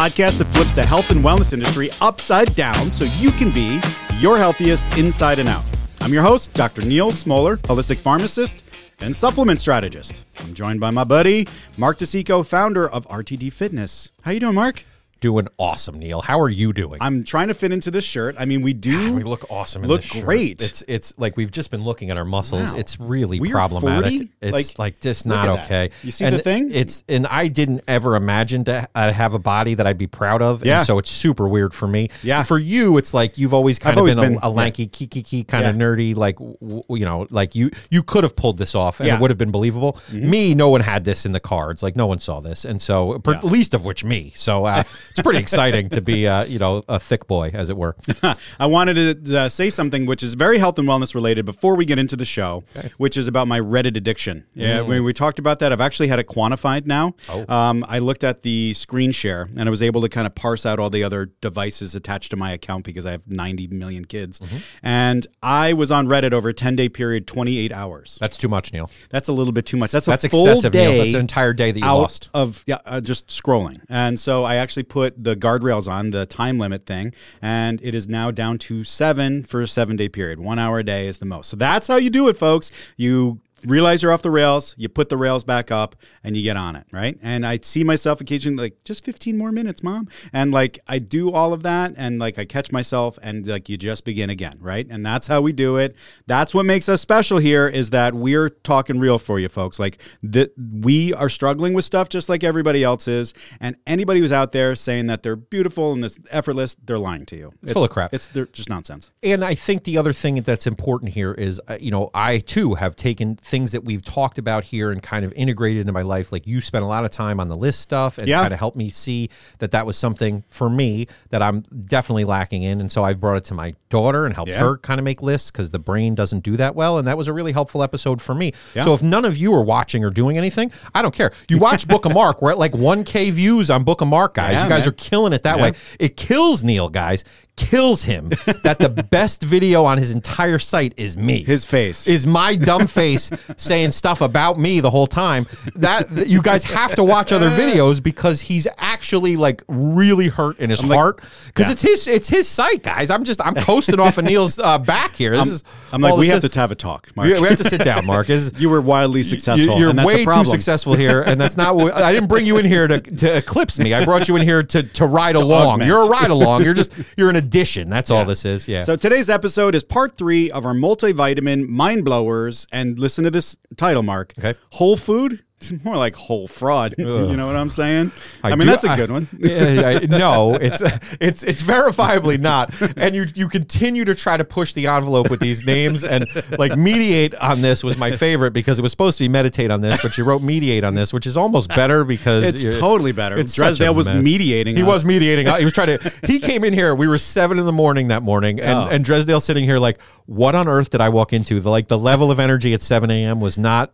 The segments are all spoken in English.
Podcast that flips the health and wellness industry upside down so you can be your healthiest inside and out. I'm your host, Dr. Neal Smoller, holistic pharmacist and supplement strategist. I'm joined by my buddy, Mark DeCicco, founder of RTD Fitness. How you doing, Mark? Doing awesome, Neal. How are you doing? I'm trying to fit into this shirt. I mean, we do. we look awesome. Look in this shirt. great. It's it's like we've just been looking at our muscles. Wow. It's really We problematic. 40? It's Like, like, just not okay. You see and the thing? It's and I didn't ever imagine to uh, have a body that I'd be proud of. Yeah. And so it's super weird for me. Yeah. For you, it's like you've always kind of always been, been- a, a lanky, kiki kiki kind of nerdy. Like w- you know, like you you could have pulled this off and Yeah. Mm-hmm. it would have been believable. Me, no one had this in the cards. Like no one saw this, and so per, Yeah. least of which me. So uh, it's pretty exciting to be uh, you know a thick boy, as it were. I wanted to uh, say something which is very health and wellness related before we get into the show, which is about my Reddit addiction. Yeah, we, we talked about that. I've actually had it quantified now. Oh. Um, I looked at the screen share and I was able to kind of parse out all the other devices attached to my account because I have 90 million kids. And I was on Reddit over a 10 day period, 28 hours. That's too much, Neal. That's a little bit too much. That's a That's full excessive, day Neal. That's an entire day that you lost. of yeah, uh, just scrolling. And so I actually put the guardrails on the time limit thing, and it is now down to seven for a seven day period. One hour a day is the most. So that's how you do it, folks. You realize you're off the rails, you put the rails back up, and you get on it, right? And I see myself occasionally like just 15 more minutes, mom, and like I do all of that, and like I catch myself, and like you just begin again, right? And that's how we do it. That's what makes us special here is that we're talking real for you, folks. Like that we are struggling with stuff just like everybody else is, and anybody who's out there saying that they're beautiful and this effortless, they're lying to you. It's, full of crap. It's they're just nonsense. And I think the other thing that's important here is, uh, you know, I too have taken things that we've talked about here and kind of integrated into my life. Like you spent a lot of time on the list stuff and Yeah. kind of helped me see that that was something for me that I'm definitely lacking in. And so I've brought it to my daughter and helped Yeah. her kind of make lists because the brain doesn't do that well. And that was a really helpful episode for me. Yeah. So if none of you are watching or doing anything, I don't care. You watch Book of Mark. We're at like 1K views on Book of Mark, guys. You guys man. are killing it that way. It kills Neal, guys. Kills him that the best video on his entire site is me. His face. is my dumb face saying stuff about me the whole time. That you guys have to watch other videos because he's actually like really hurt in his heart because Yeah. it's his it's his site, guys. I'm just I'm coasting off of Neal's uh, back here. This is I'm like, we have is- to have a talk, Mark. we, we have to sit down, Mark. Is- you were wildly successful. you, are and that's a way too successful here, and that's not. What, I didn't bring you in here to, to eclipse me. I brought you in here to to ride along. augment. You're a ride along. You're just you're an addition. That's all this is. Yeah. So today's episode is part three of our multivitamin mind blowers. And listen to this title, Mark. Okay. Whole food. It's more like whole fraud. you know what I'm saying? I, mean, do- that's a good one. yeah, I- no, it's it's it's verifiably not. And you you continue to try to push the envelope with these names and like mediate on this was my favorite because it was supposed to be meditate on this, but you wrote mediate on this, which is almost better because It's totally better. It's Dresdale was mess. mediating. He us. was mediating. He was trying to. He came in here. We were seven in the morning that morning, and Oh. and Dresdale sitting here like, what on earth did I walk into? The like the level of energy at seven a.m. was not.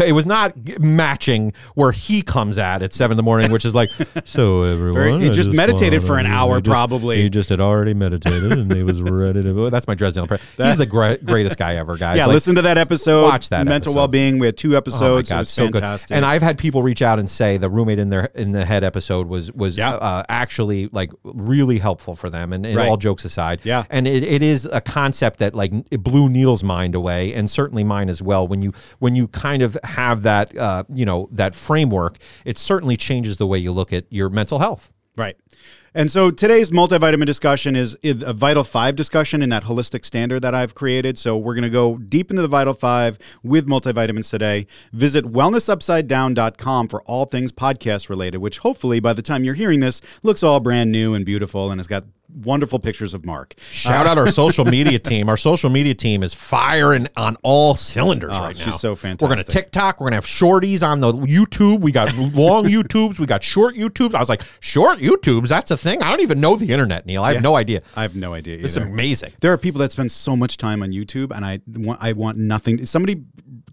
it was not matching where he comes at at seven in the morning, which is like, so everyone. Very- he I just meditated for an hour, he just- probably. He just had already meditated and he was ready to. That's my prayer. He's the gra- greatest guy ever, guys. Yeah, Like, listen to that episode. watch that mental episode. well-being. We had two my episodes. god, it was so fantastic. good! And I've had people reach out and say the roommate in their in the head episode was was Yeah. uh, actually like really helpful for them. And, and Right. all jokes aside, Yeah. and it, it is a concept that like it blew Neal's mind away, and certainly mine as well. When you when you kind of have that uh, you know that framework, it certainly changes the way you look at your mental health. Right. And so today's multivitamin discussion is a Vital 5 discussion in that holistic standard that I've created. So we're going to go deep into the Vital 5 with multivitamins today. Visit wellnessupsidedown.com for all things podcast related, which hopefully by the time you're hearing this looks all brand new and beautiful and has got wonderful pictures of Mark. Shout out our social media team. Our social media team is firing on all cylinders Oh, right now. she's so fantastic. We're going to fantastic. TikTok. We're going to have shorties on the YouTube. We got long YouTubes. We got short YouTubes. I was like, short YouTubes? That's a thing? I don't even know the internet, Neal. I have no idea. I have no idea. It's amazing. There are people that spend so much time on YouTube, and I want I want nothing. Somebody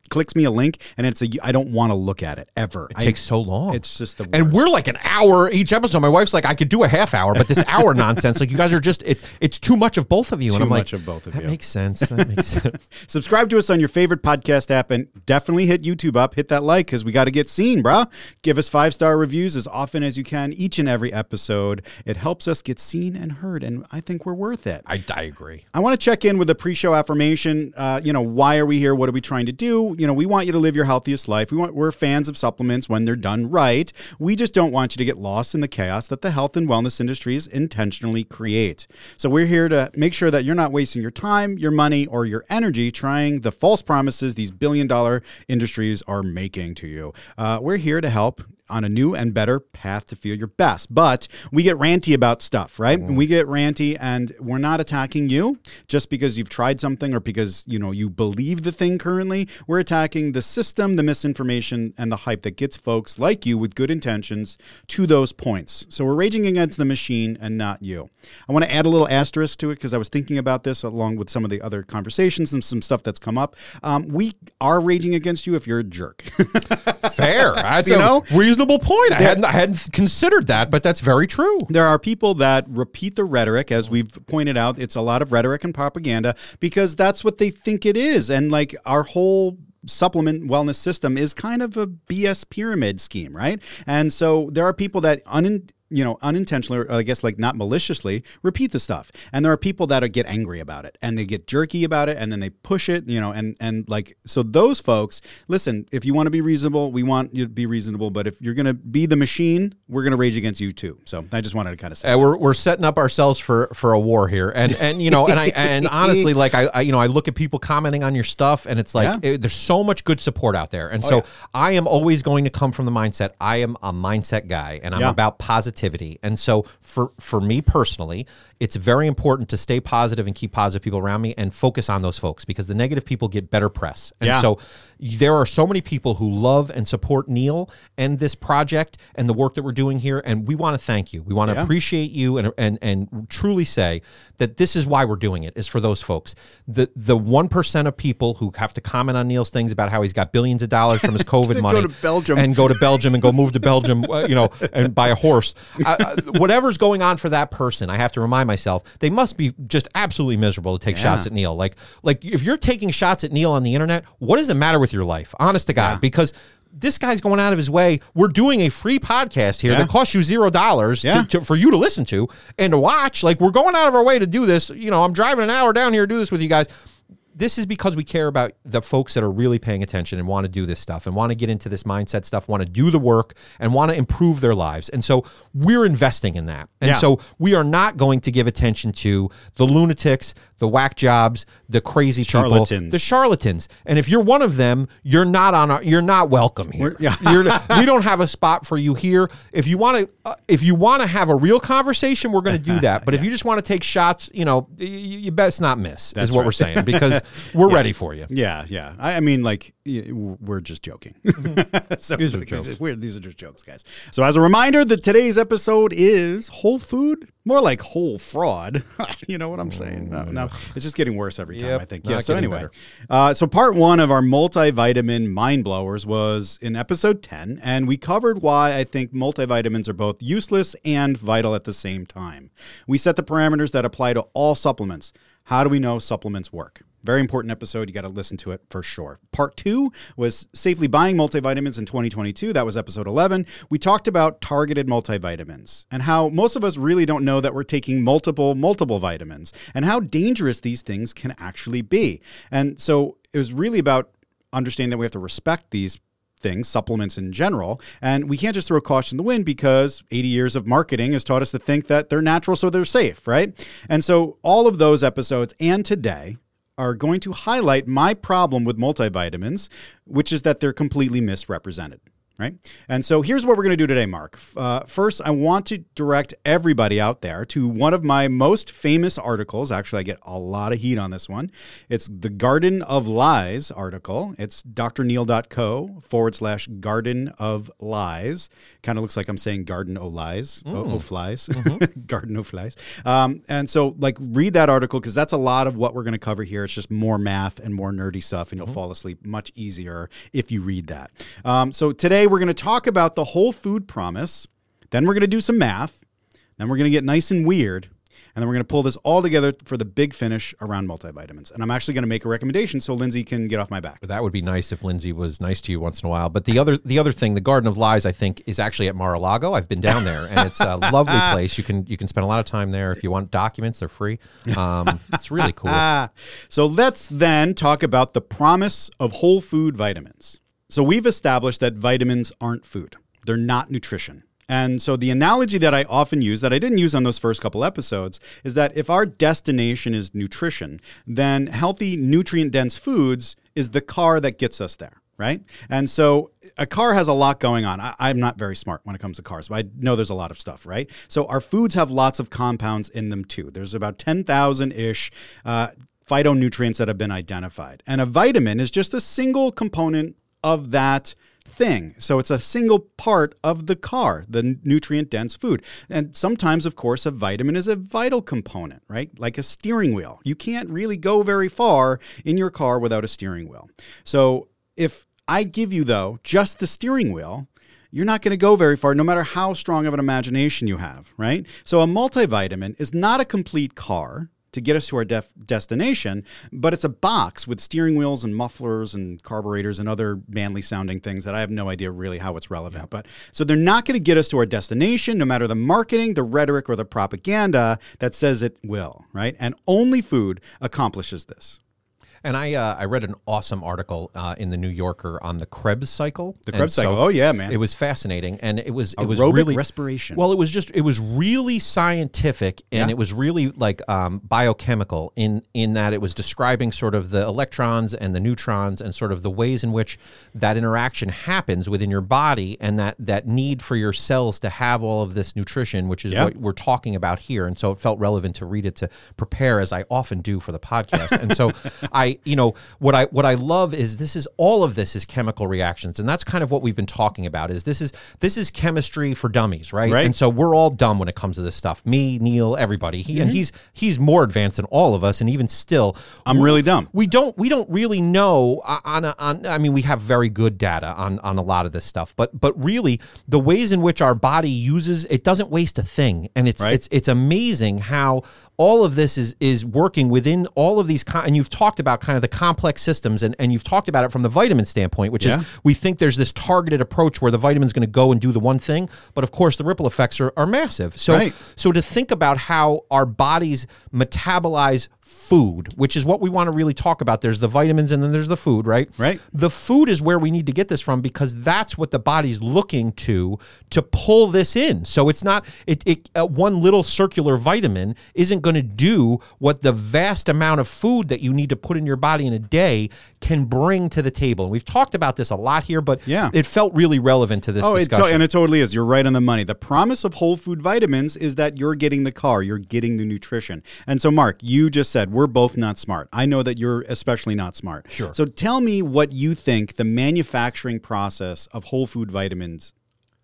clicks me a link, and it's a I don't want to look at it ever. It takes so long. It's just the and we're like an hour each episode. My wife's like, I could do a half hour, but this hour nonsense, like you guys are just it's it's too much of both of you. and Too I'm like, much of both of that you." makes sense. That makes sense. Subscribe to us on your favorite podcast app and definitely hit YouTube up. Hit that like because we got to get seen, bruh. Give us five star reviews as often as you can each and every episode. It helps us get seen and heard, and I think we're worth it. I, I agree. I want to check in with a pre-show affirmation. Uh, you know, why are we here? What are we trying to do? You know, we want you to live your healthiest life. We want we're fans of supplements when they're done right. We just don't want you to get lost in the chaos that the health and wellness industries intentionally create. So we're here to make sure that you're not wasting your time, your money, or your energy trying the false promises these billion-dollar industries are making to you. Uh, we're here to help on a new and better path to feel your best. But we get ranty about stuff, right? We get ranty and we're not attacking you just because you've tried something or because, you know, you believe the thing currently. We're attacking the system, the misinformation and the hype that gets folks like you with good intentions to those points. So we're raging against the machine and not you. I want to add a little asterisk to it because I was thinking about this along with some of the other conversations and some stuff that's come up. Um, we are raging against you if you're a jerk. Fair. That's You know? Reasonable point. I hadn't I hadn't considered that, but that's very true. There are people that repeat the rhetoric, as we've pointed out. It's a lot of rhetoric and propaganda because that's what they think it is. And like our whole supplement wellness system is kind of a BS pyramid scheme, right? And so there are people that un you know, unintentionally, or I guess like not maliciously, repeat the stuff. And there are people that get angry about it and they get jerky about it and then they push it, you know, and and like so those folks, listen, if you want to be reasonable, we want you to be reasonable, but if you're going to be the machine, we're going to rage against you too. So I just wanted to kind of say Uh, we're, we're setting up ourselves for for a war here, and and you know, and I and honestly, like I, I you know, I look at people commenting on your stuff, and it's like Yeah. Oh, it- there's so much good support out there, and so I am always going to come from the mindset. I am a mindset guy, and I'm Yeah. about and so for for me personally, it's very important to stay positive and keep positive people around me, and focus on those folks because the negative people get better press, and Yeah. so there are so many people who love and support Neal and this project and the work that we're doing here, and we want to thank you. We want to Yeah. appreciate you and and and truly say that this is why we're doing it is for those folks. The the one percent of people who have to comment on Neal's things about how he's got billions of dollars from his COVID money, go to Belgium. and go to Belgium and go move to Belgium, uh, you know, and buy a horse. Uh, whatever's going on for that person, I have to remind myself they must be just absolutely miserable to take shots at Neal. Like like if you're taking shots at Neal on the internet, what does it matter with your life? Honest to God, Yeah. because. This guy's going out of his way. We're doing a free podcast here Yeah. that costs you zero dollars Yeah. for you to listen to and to watch. Like we're going out of our way to do this. You know, I'm driving an hour down here to do this with you guys. This is because we care about the folks that are really paying attention and want to do this stuff and want to get into this mindset stuff, want to do the work and want to improve their lives. And so we're investing in that. And Yeah. so we are not going to give attention to the lunatics, the whack jobs, the crazy Charlatans. people, the charlatans. And if you're one of them, you're not on our, you're not welcome here. Yeah. We don't have a spot for you here. If you want to, uh, if you want to have a real conversation, we're going to do that. But if you just want to take shots, you know, y- y- you best not miss. That's is what right. we're saying because we're ready for you. Yeah, yeah. I, I mean, like, we're just joking. so, These are jokes. these are just jokes, guys. So, as a reminder, that today's episode is whole food, more like whole fraud. you know what I'm saying? No, no, it's just getting worse every time. Yep, I think. Yeah. So anyway, uh, so part one of our multivitamin mind blowers was in episode 10, and we covered why I think multivitamins are both useless and vital at the same time. We set the parameters that apply to all supplements. How do we know supplements work? Very important episode. You got to listen to it for sure. Part two was safely buying multivitamins in 2022. That was episode 11. We talked about targeted multivitamins and how most of us really don't know that we're taking multiple, multiple vitamins and how dangerous these things can actually be. And so it was really about understanding that we have to respect these things, supplements in general. And we can't just throw caution in the wind because 80 years of marketing has taught us to think that they're natural, so they're safe, right? And so all of those episodes and today are going to highlight my problem with multivitamins, which is that they're completely misrepresented. Right? And so here's what we're going to do today, Mark. Uh, first, I want to direct everybody out there to one of my most famous articles. Actually, I get a lot of heat on this one. It's the Garden of Lies article. It's drneal.co forward slash Garden of Lies. Kind of looks like I'm saying Garden o' Lies, o, o flies, Garden o' Flies. Um, and so, like, read that article because that's a lot of what we're going to cover here. It's just more math and more nerdy stuff, and you'll fall asleep much easier if you read that. Um, so today we're going to talk about the whole food promise. Then we're going to do some math. Then we're going to get nice and weird. And then we're going to pull this all together for the big finish around multivitamins. And I'm actually going to make a recommendation so Lindsay can get off my back. That would be nice if Lindsay was nice to you once in a while. But the other the other thing, the Garden of Lies, I think, is actually at Mar-a-Lago. I've been down there, and it's a lovely place. You can you can spend a lot of time there if you want documents. They're free. Um, it's really cool. So let's then talk about the promise of whole food vitamins. So we've established that vitamins aren't food, they're not nutrition. And so the analogy that I often use, that I didn't use on those first couple episodes, is that if our destination is nutrition, then healthy, nutrient dense foods is the car that gets us there. Right. And so a car has a lot going on. I, I'm not very smart when it comes to cars, but I know there's a lot of stuff, right? So our foods have lots of compounds in them too. There's about 10,000 ish uh, phytonutrients that have been identified. And a vitamin is just a single component of that thing. So it's a single part of the car, the nutrient dense food. And sometimes, of course, a vitamin is a vital component, right? Like a steering wheel. You can't really go very far in your car without a steering wheel. So if I give you, though, just the steering wheel, you're not going to go very far no matter how strong of an imagination you have, right? So a multivitamin is not a complete car to get us to our def- destination, but it's a box with steering wheels and mufflers and carburetors and other manly sounding things that I have no idea really how it's relevant. But so they're not going to get us to our destination, no matter the marketing, the rhetoric, or the propaganda that says it will, right? And only food accomplishes this. And I uh, I read an awesome article uh, in the New Yorker on the Krebs cycle. The Krebs cycle. Oh, yeah, man. It was fascinating, and it was it was really respiration. Well, it was just it was really scientific, and Yeah. it was really like um, biochemical in in that it was describing sort of the electrons and the neutrons and sort of the ways in which that interaction happens within your body, and that that need for your cells to have all of this nutrition, which is Yeah. what we're talking about here. And so it felt relevant to read it to prepare, as I often do for the podcast. and so I, you know, what I what I love is this is all of this is chemical reactions, and that's kind of what we've been talking about. Is this is this is chemistry for dummies, right? Right. And so we're all dumb when it comes to this stuff. Me, Neal, everybody. He, And he's he's more advanced than all of us, and even still, I'm really dumb. we don't we don't really know uh, on a, on I mean we have very good data on on a lot of this stuff but but really the ways in which our body uses it doesn't waste a thing and it's Right. it's it's amazing how all of this is is working within all of these co- and you've talked about kind of the complex systems and and you've talked about it from the vitamin standpoint which Yeah. is we think there's this targeted approach where the vitamin's going to go and do the one thing but of course the ripple effects are, are massive so Right. so to think about how our bodies metabolize food, which is what we want to really talk about. There's the vitamins and then there's the food, right? Right. The food is where we need to get this from because that's what the body's looking to to pull this in. So it's not it, it uh, one little circular vitamin isn't going to do what the vast amount of food that you need to put in your body in a day can bring to the table. And we've talked about this a lot here, but Yeah. it felt really relevant to this Oh, it to- discussion. and it totally is. You're right on the money. The promise of whole food vitamins is that you're getting the car, you're getting the nutrition. And so, Mark, you just said we're both not smart. I know that you're especially not smart. Sure. So tell me what you think the manufacturing process of whole food vitamins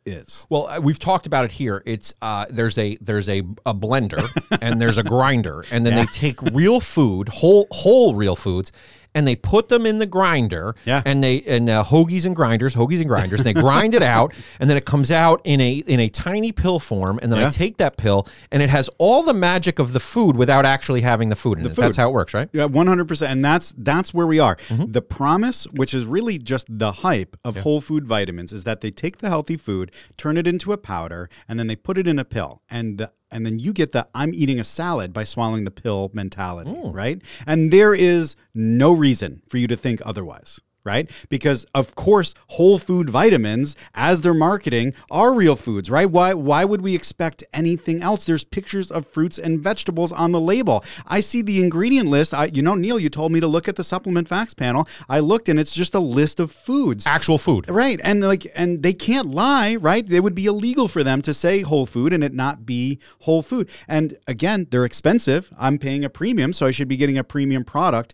is. Well, uh, we've talked about it here. It's uh, there's a there's a, a blender and there's a grinder, and then they take real food, whole whole real foods, and they put them in the grinder. Yeah. And they and uh, hoagies and grinders, hoagies and grinders, and they grind it out, and then it comes out in a in a tiny pill form, and then I take that pill, and it has all the magic of the food without actually having the food in the it. That's how it works, right? Yeah, one hundred percent, and that's that's where we are. Mm-hmm. The promise, which is really just the hype of whole food vitamins, is that they take the healthy food, turn it into a powder, and then they put it in a pill, and the, and then you get the I'm eating a salad by swallowing the pill mentality, Mm. right? And there is no reason for you to think otherwise. Right? Because of course, whole food vitamins, as they're marketing, are real foods, right? Why why would we expect anything else? There's pictures of fruits and vegetables on the label. I see the ingredient list. I, you know, Neal, you told me to look at the supplement facts panel. I looked and it's just a list of foods. Actual food. Right. And like and they can't lie, right? It would be illegal for them to say whole food and it not be whole food. And again, they're expensive. I'm paying a premium, so I should be getting a premium product.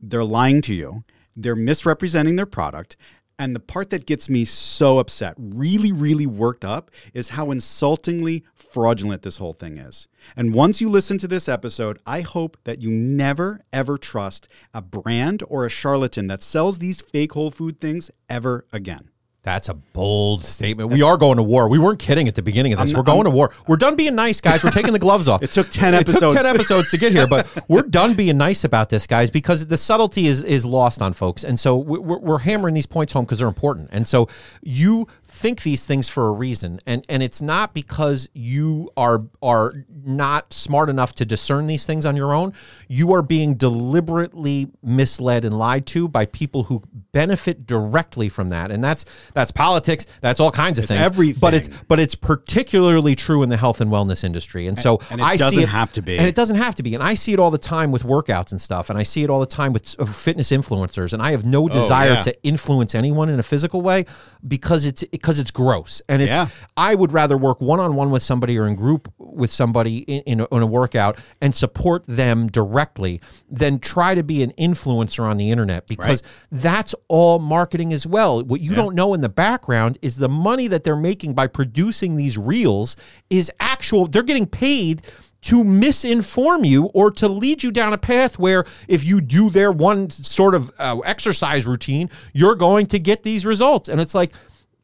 They're lying to you. They're misrepresenting their product. And the part that gets me so upset, really, really worked up, is how insultingly fraudulent this whole thing is. And once you listen to this episode, I hope that you never, ever trust a brand or a charlatan that sells these fake whole food things ever again. That's a bold statement. We are going to war. We weren't kidding at the beginning of this. we're going to war. We're done being nice, guys. We're taking the gloves off. It took 10 It took episodes. 10 episodes to get here, but we're done being nice about this, guys, because the subtlety is is lost on folks. And so we're, we're hammering these points home because they're important. And so you think these things for a reason. And and it's not because you are are not smart enough to discern these things on your own. You are being deliberately misled and lied to by people who benefit directly from that. And that's that's politics, that's all kinds of things. But it's but it's particularly true in the health and wellness industry. And so and it I see doesn't it, have to be. And it doesn't have to be. And I see it all the time with workouts and stuff. And I see it all the time with uh, fitness influencers. And I have no desire Oh, yeah. to influence anyone in a physical way because it's because it's gross. And it's Yeah. I would rather work one on one with somebody or in group with somebody in, in, a, in a workout and support them directly than try to be an influencer on the internet because that's all marketing as well. What you don't know in the background is the money that they're making by producing these reels is actual, they're getting paid to misinform you or to lead you down a path where if you do their one sort of uh, exercise routine, you're going to get these results. And it's like,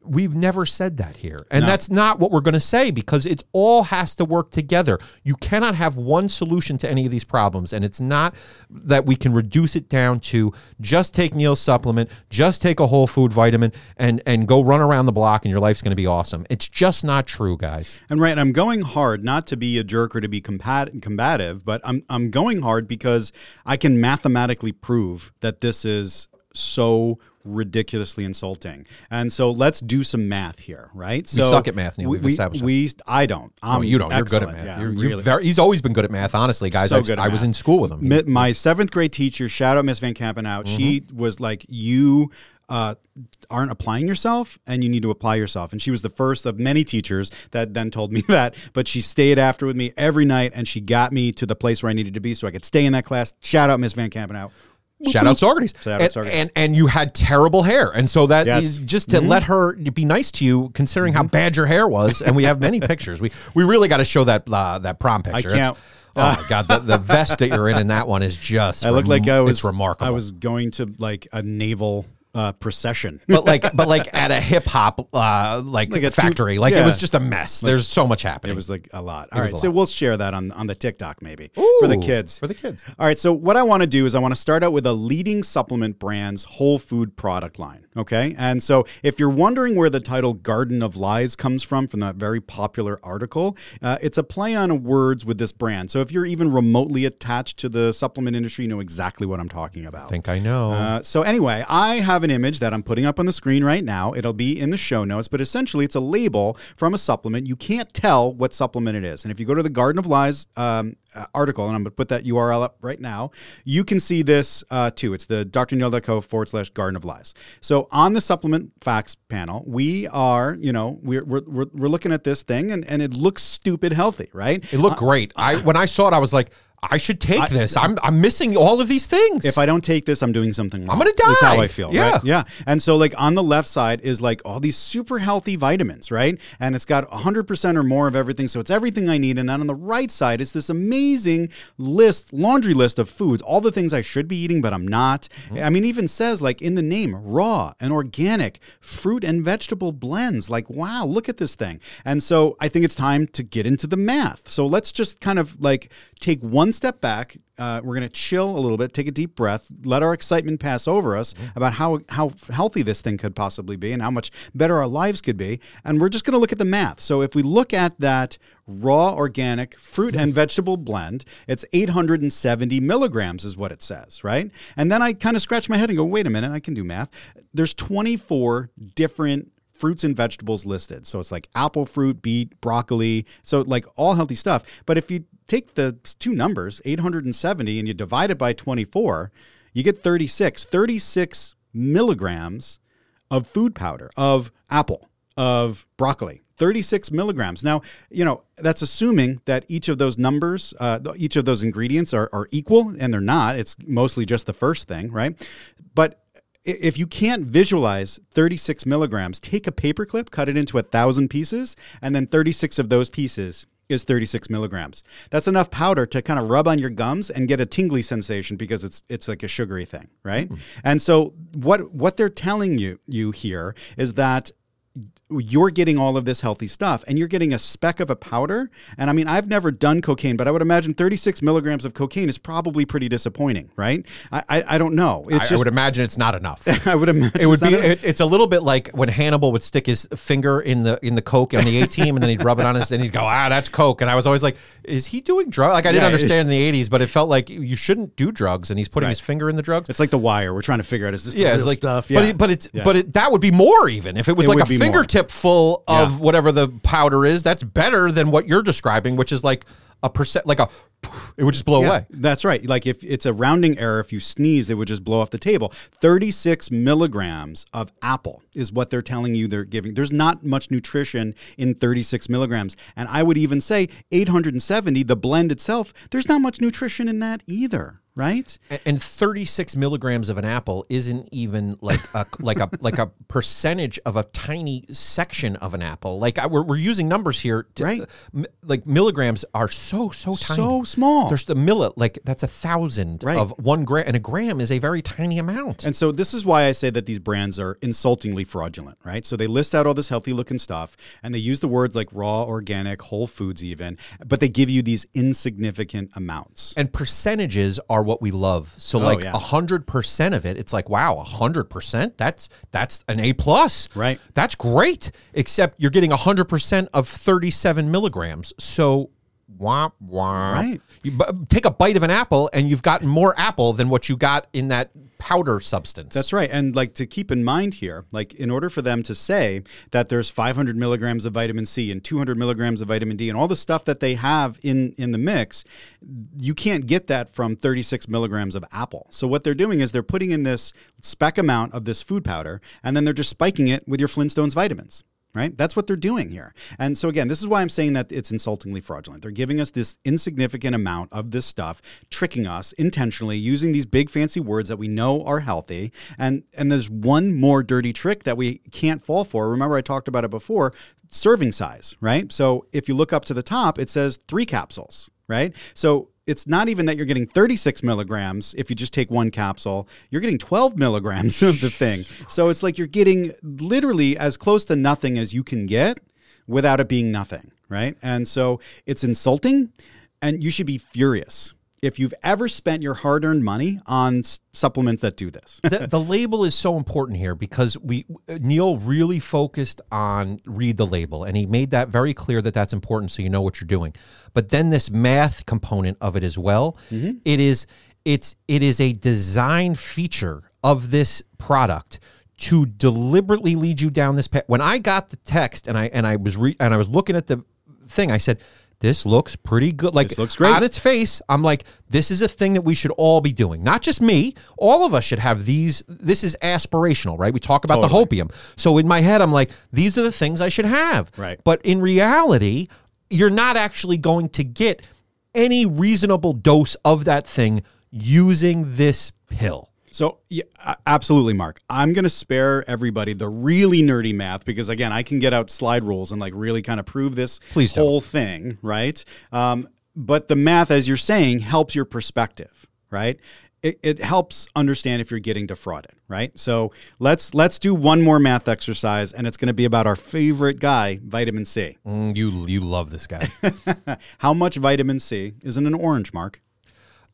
we've never said that here. And that's not what we're going to say because it all has to work together. You cannot have one solution to any of these problems. And it's not that we can reduce it down to just take Neal's supplement, just take a whole food vitamin and, and go run around the block and your life's going to be awesome. It's just not true, guys. And right, I'm going hard not to be a jerk or to be compat- combative, but I'm I'm going hard because I can mathematically prove that this is so ridiculously insulting. And so let's do some math here, right? So suck at math, Neal. We, We've we, established that. we- I don't. I'm Oh, you don't. You're good at math. Yeah, you're, you're very, he's always been good at math, honestly, guys. So I've- good at I was in school with him. Mi- my seventh grade teacher, shout out Miss Van Campen out. She Mm-hmm. was like, "You uh, aren't applying yourself, and you need to apply yourself." And she was the first of many teachers that then told me that. But she stayed after with me every night, and she got me to the place where I needed to be, so I could stay in that class. Shout out Miss Van Campen out. Shout out Socrates. Shout out and, Socrates. and and you had terrible hair, and so that Yes. is just to let her be nice to you, considering how bad your hair was. And we have many pictures. We we really got to show that uh, that prom picture. It's- can't- oh my god, the, the vest that you're in in that one is just. I look like I was. It's remarkable. I was going to like a naval uh, procession. but like, but like at a hip hop uh, like, Like a two- factory, like yeah. it was just a mess. There's so much happening. It was like a lot. All right, a so we'll share that on on the TikTok maybe for the kids. for the kids. All right, so what I want to do is I want to start out with a leading supplement brand's whole food product line. Okay, and so if you're wondering where the title "Garden of Lies" comes from, from that very popular article, uh, it's a play on words with this brand. So if you're even remotely attached to the supplement industry, you know exactly what I'm talking about. I think I know. Uh, so anyway, I have an image that I'm putting up on the screen right now. It'll be in the show notes, but essentially it's a label from a supplement. You can't tell what supplement it is. And if you go to the Garden of Lies um, article, and I'm going to put that URL up right now, you can see this uh, too. It's the drneal.co forward slash Garden of Lies. So on the supplement facts panel, we are, you know, we're, we're, we're, we're looking at this thing and, and it looks stupid healthy, right? it looked great. I when I saw it, I was like, I should take this. I'm I'm missing all of these things. if I don't take this, I'm doing something wrong. gonna die. Is how. I feel. Yeah. Right? Yeah. And so, like, on the left side is like all these super healthy vitamins, right? And it's got 100% or more of everything. So it's everything I need. And then on the right side is this amazing list, laundry list of foods, all the things I should be eating, but I'm not. Mm-hmm. I mean, even says like in the name, raw and organic fruit and vegetable blends. Like, wow, look at this thing. And so I think it's time to get into the math. So let's just kind of like take one step back. Uh, we're going to chill a little bit, take a deep breath, let our excitement pass over us about how how healthy this thing could possibly be and how much better our lives could be. And we're just going to look at the math. So if we look at that raw organic fruit and vegetable blend, it's 870 milligrams, is what it says, right? And then I kind of scratch my head and go, wait a minute, I can do math. There's 24 different fruits and vegetables listed. So it's like apple fruit, beet, broccoli. So like all healthy stuff. But if you take the two numbers, 870, and you divide it by 24, you get 36. 36 milligrams of food powder, of apple, of broccoli. 36 milligrams. Now, you know, that's assuming that each of those numbers, uh, each of those ingredients are, are equal, and they're not. It's mostly just the first thing, right? But if you can't visualize 36 milligrams, take a paperclip, cut it into a thousand pieces, and then 36 of those pieces is 36 milligrams. That's enough powder to kind of rub on your gums and get a tingly sensation because it's it's like a sugary thing, right? Mm. And so what what they're telling you you here is that you're getting all of this healthy stuff and you're getting a speck of a powder. And I mean, I've never done cocaine, but I would imagine 36 milligrams of cocaine is probably pretty disappointing, right? I, I, I don't know. It's I, just, I would imagine it's not enough. I would imagine it would be. It, it's a little bit like when Hannibal would stick his finger in the in the coke on the A team, and then he'd rub it on his, and he'd go, ah, that's coke. And I was always like, is he doing drugs? Like I didn't yeah, understand it, in the 80s, but it felt like you shouldn't do drugs, and he's putting right. his finger in the drugs. It's like the wire. We're trying to figure out is this yeah, it's like stuff? Yeah, but it, but it's yeah. but it, that would be more even if it was like a fingertip full of of whatever the powder is, that's better than what you're describing, which is like a percent, like a, it would just blow yeah, away. That's right. Like if it's a rounding error, if you sneeze, it would just blow off the table. 36 milligrams of apple is what they're telling you they're giving. There's not much nutrition in 36 milligrams. And I would even say 870, the blend itself, there's not much nutrition in that either right? And 36 milligrams of an apple isn't even like a like a like a percentage of a tiny section of an apple. Like I, we're, we're using numbers here, to, right? Uh, like milligrams are so so tiny, so small. There's the millet, like that's a thousand right. of one gram, and a gram is a very tiny amount. And so this is why I say that these brands are insultingly fraudulent, right? So they list out all this healthy looking stuff, and they use the words like raw, organic, whole foods, even, but they give you these insignificant amounts. And percentages are what we love. So oh, like a hundred percent of it, it's like wow, a hundred percent. That's that's an A plus. Right. That's great. Except you're getting a hundred percent of thirty seven milligrams. So wah wah. Right. You b- take a bite of an apple, and you've got more apple than what you got in that powder substance. That's right. And like to keep in mind here, like in order for them to say that there's 500 milligrams of vitamin C and 200 milligrams of vitamin D and all the stuff that they have in in the mix, you can't get that from 36 milligrams of apple. So what they're doing is they're putting in this spec amount of this food powder, and then they're just spiking it with your Flintstones vitamins right? That's what they're doing here. And so, again, this is why I'm saying that it's insultingly fraudulent. They're giving us this insignificant amount of this stuff, tricking us intentionally, using these big fancy words that we know are healthy. And, and there's one more dirty trick that we can't fall for. Remember, I talked about it before serving size, right? So, if you look up to the top, it says three capsules, right? So, it's not even that you're getting 36 milligrams if you just take one capsule. You're getting 12 milligrams of the thing. So it's like you're getting literally as close to nothing as you can get without it being nothing, right? And so it's insulting and you should be furious if you've ever spent your hard-earned money on s- supplements that do this. the, the, label is so important here because we Neal really focused on read the label and he made that very clear that that's important so you know what you're doing. But then this math component of it as well, mm-hmm. it is it's it is a design feature of this product to deliberately lead you down this path. When I got the text and I and I was re- and I was looking at the thing, I said this looks pretty good. Like this looks great. on its face, I'm like, this is a thing that we should all be doing. Not just me. All of us should have these. This is aspirational, right? We talk about totally. the hopium. So in my head, I'm like, these are the things I should have. Right. But in reality, you're not actually going to get any reasonable dose of that thing using this pill. So, yeah, absolutely, Mark. I'm going to spare everybody the really nerdy math because, again, I can get out slide rules and like really kind of prove this Please whole thing, right? Um, but the math, as you're saying, helps your perspective, right? It, it, helps understand if you're getting defrauded, right? So let's let's do one more math exercise, and it's going to be about our favorite guy, vitamin C. Mm, you you love this guy. How much vitamin C is in an orange, Mark?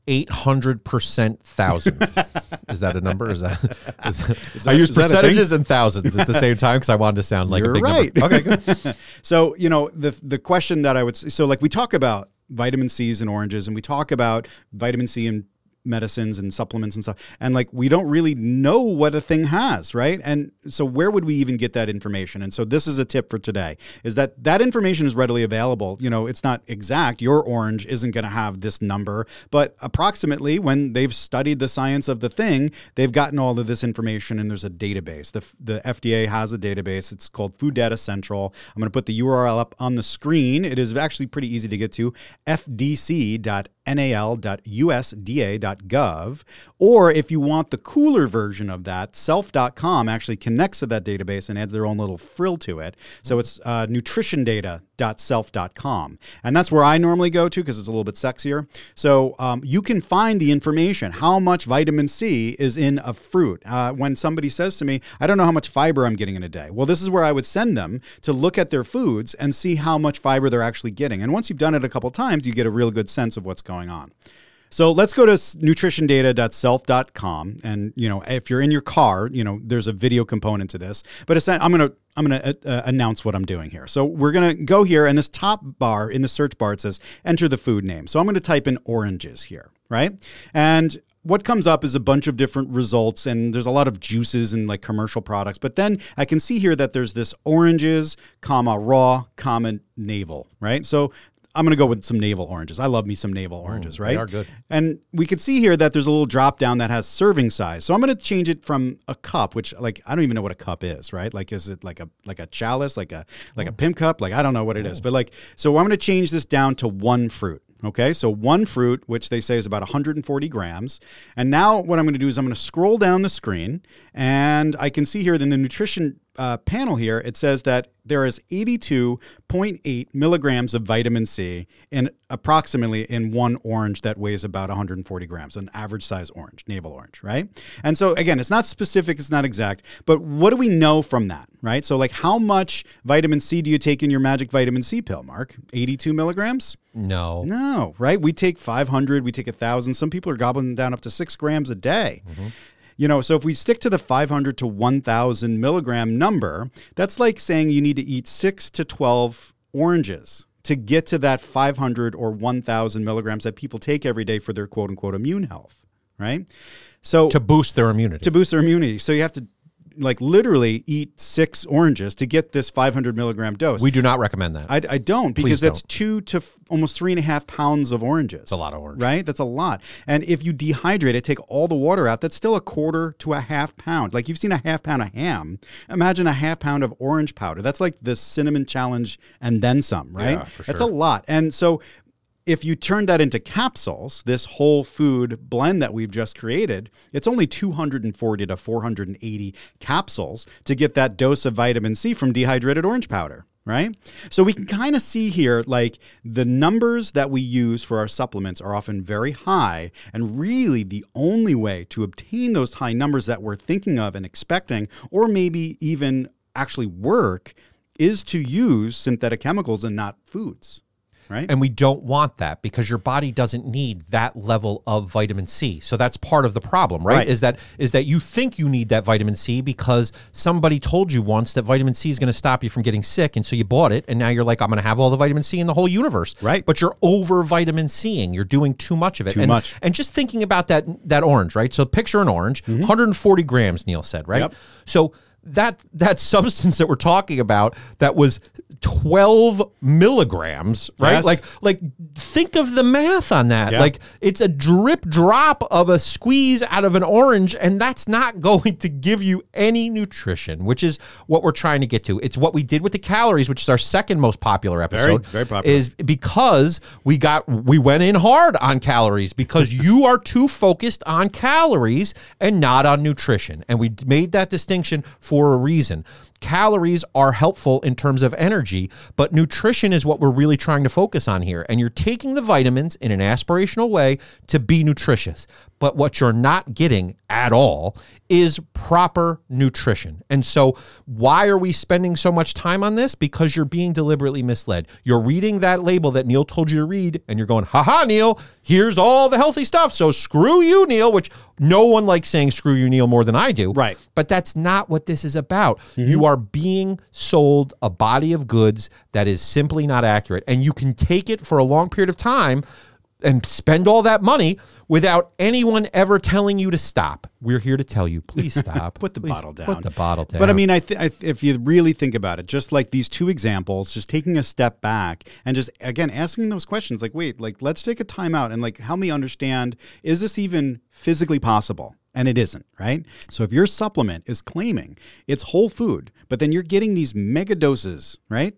800% thousand. is that a number? Is that, is, that- I use is that a thing? percentages and thousands at the same time because I wanted to sound like You're a big right. number. Okay, good. So, you know, the the question that I would so like we talk about vitamin C's and oranges and we talk about vitamin C in medicines and supplements and stuff. And like we don't really know what a thing has, right? And so where would we even get that information? And so this is a tip for today is that that information is readily available. You know, it's not exact. Your orange isn't going to have this number, but approximately when they've studied the science of the thing, they've gotten all of this information and there's a database. The the FDA has a database. It's called Food Data Central. I'm going to put the URL up on the screen. It is actually pretty easy to get to fdc.nal.usda.gov. Or if you want the cooler version of that, self.com actually connects to that database and adds their own little frill to it. So it's uh, nutritiondata.self.com. And that's where I normally go to because it's a little bit sexier. So um, you can find the information how much vitamin C is in a fruit. Uh, when somebody says to me, I don't know how much fiber I'm getting in a day. Well, this is where I would send them to look at their foods and see how much fiber they're actually getting. And once you've done it a couple times, you get a real good sense of what's going on. So let's go to nutritiondata.self.com and you know if you're in your car, you know there's a video component to this. But I'm going to I'm going to uh, announce what I'm doing here. So we're going to go here and this top bar in the search bar it says enter the food name. So I'm going to type in oranges here, right? And what comes up is a bunch of different results and there's a lot of juices and like commercial products but then i can see here that there's this oranges comma raw comma navel right so i'm going to go with some navel oranges. I love me some navel oranges right? they are good. and we can see here that there's a little drop down that has serving size. So i'm going to change it from a cup which like i don't even know what a cup is right? Like is it like a like a chalice like a like a mm. pimp cup? Like i don't know what it is. But like so i'm going to change this down to one fruit Okay, so one fruit, which they say is about 140 grams. And now what I'm going to do is I'm going to scroll down the screen, and I can see here in the nutrition uh, panel here, it says that there is 82.8 milligrams of vitamin C in approximately in one orange that weighs about 140 grams, an average size orange, navel orange, right? And so again, it's not specific, it's not exact, but what do we know from that, right? So like, how much vitamin C do you take in your magic vitamin C pill, Mark? 82 milligrams? No. No, right? We take 500, we take 1,000. Some people are gobbling down up to six grams a day. You know, so if we stick to the 500 to 1,000 milligram number, that's like saying you need to eat six to 12 oranges to get to that 500 or 1,000 milligrams that people take every day for their quote unquote immune health, right? So To boost their immunity. to boost their immunity. So you have to like literally eat six oranges to get this 500 milligram dose. we do not recommend that. I, I don't because Please that's two to f- almost three and a half pounds of oranges. That's a lot of orange. right? That's a lot. And if you dehydrate it, take all the water out, that's still a quarter to a half pound. Like you've seen a half pound of ham. Imagine a half pound of orange powder. That's like the cinnamon challenge and then some, right? Yeah, for sure. That's a lot. And so if you turn that into capsules, this whole food blend that we've just created, it's only 240 to 480 capsules to get that dose of vitamin C from dehydrated orange powder, right? So we can kind of see here like the numbers that we use for our supplements are often very high, and really the only way to obtain those high numbers that we're thinking of and expecting, or maybe even actually work, is to use synthetic chemicals and not foods. Right? And we don't want that because your body doesn't need that level of vitamin C. So that's part of the problem, right? Right. Is that is that you think you need that vitamin C because somebody told you once that vitamin C is going to stop you from getting sick, and so you bought it, and now you're like, I'm going to have all the vitamin C in the whole universe, Right. But you're over vitamin C'ing. You're doing too much of it. Too and, much. And just thinking about that that orange, right? So picture an orange, mm-hmm. 140 grams. Neal said, right? Yep. So that that substance that we're talking about that was 12 milligrams, right? Yes. Like like think of the math on that. Yeah. Like it's a drip drop of a squeeze out of an orange and that's not going to give you any nutrition, which is what we're trying to get to. It's what we did with the calories, which is our second most popular episode. very popular. Is because we got we went in hard on calories because you are too focused on calories and not on nutrition. And we made that distinction for a reason. Calories are helpful in terms of energy, but nutrition is what we're really trying to focus on here. And you're taking the vitamins in an aspirational way to be nutritious. But what you're not getting at all is proper nutrition. And so, why are we spending so much time on this? Because you're being deliberately misled. You're reading that label that Neal told you to read, and you're going, haha, Neal, here's all the healthy stuff. So, screw you, Neal, which no one likes saying screw you, Neal, more than I do. Right. But that's not what this is about. Mm-hmm. You are being sold a body of goods that is simply not accurate. And you can take it for a long period of time and spend all that money without anyone ever telling you to stop. We're here to tell you, please stop. Put the Please bottle down. Put the bottle down. But I mean, I, th- I th- if you really think about it, just like these two examples, just taking a step back and just again asking those questions, like, wait, like let's take a time out and like help me understand: is this even physically possible? And it isn't, right? So if your supplement is claiming it's whole food, but then you're getting these mega doses, right?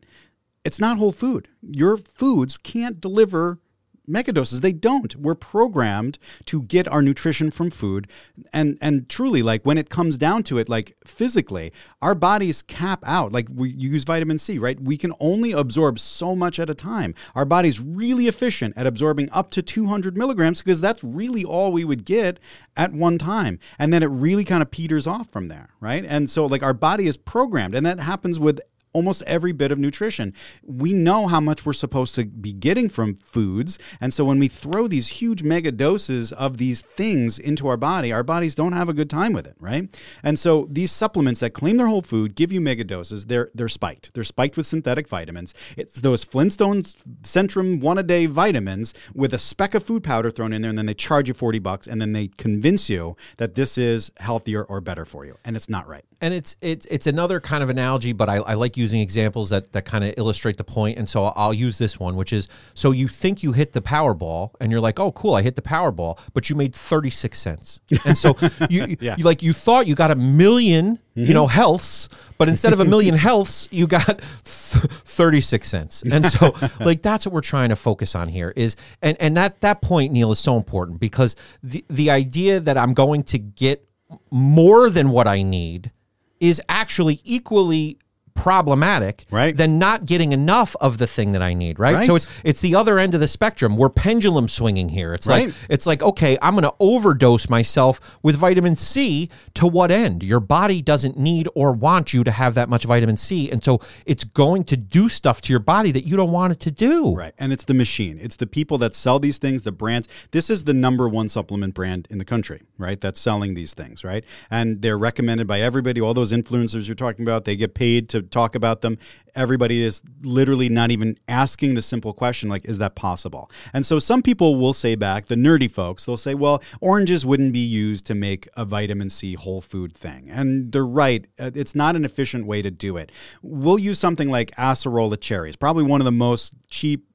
It's not whole food. Your foods can't deliver megadoses. They don't. We're programmed to get our nutrition from food. And and truly like when it comes down to it like physically our bodies cap out. Like we use vitamin c right? We can only absorb so much at a time. Our body's really efficient at absorbing up to 200 milligrams because that's really all we would get at one time. And then it really kind of peters off from there right? And so like our body is programmed. And that happens with almost every bit of nutrition. We know how much we're supposed to be getting from foods. And so when we throw these huge mega doses of these things into our body, our bodies don't have a good time with it, right? And so these supplements that claim they're whole food, give you mega doses, they're they're spiked. They're spiked with synthetic vitamins. It's those Flintstones Centrum one a day vitamins with a speck of food powder thrown in there, and then they charge you 40 bucks, and then they convince you that this is healthier or better for you. And it's not right. and it's it's it's another kind of analogy, but I, I like using examples that that kind of illustrate the. And so I'll use this one, which is so you think you hit the Powerball, and you're like, oh, cool, I hit the Powerball, but you made thirty six cents, and so you, Yeah. you like you thought you got a 1000000 you know, mm-hmm. healths, but instead of a million healths, you got th- 36 cents. And so like that's what we're trying to focus on here is and and that that point Neal is so important because the the idea that I'm going to get more than what I need is actually equally problematic Right. than not getting enough of the thing that I need, right? Right. So it's it's the other end of the spectrum. We're pendulum swinging here. It's Right. like it's like okay, I'm going to overdose myself with vitamin C to what end? Your body doesn't need or want you to have that much vitamin C, and so it's going to do stuff to your body that you don't want it to do. Right. And it's the machine. It's the people that sell these things, the brands. This is the number one supplement brand in the country, right? That's selling these things, right? And they're recommended by everybody. All those influencers you're talking about, they get paid to talk about them. Everybody is literally not even asking the simple question, like, is that possible? And so some people will say back, the nerdy folks, they'll say, well, oranges wouldn't be used to make a vitamin C whole food thing. And they're right. Uh, It's not an efficient way to do it. We'll use something like acerola cherries, probably one of the most cheap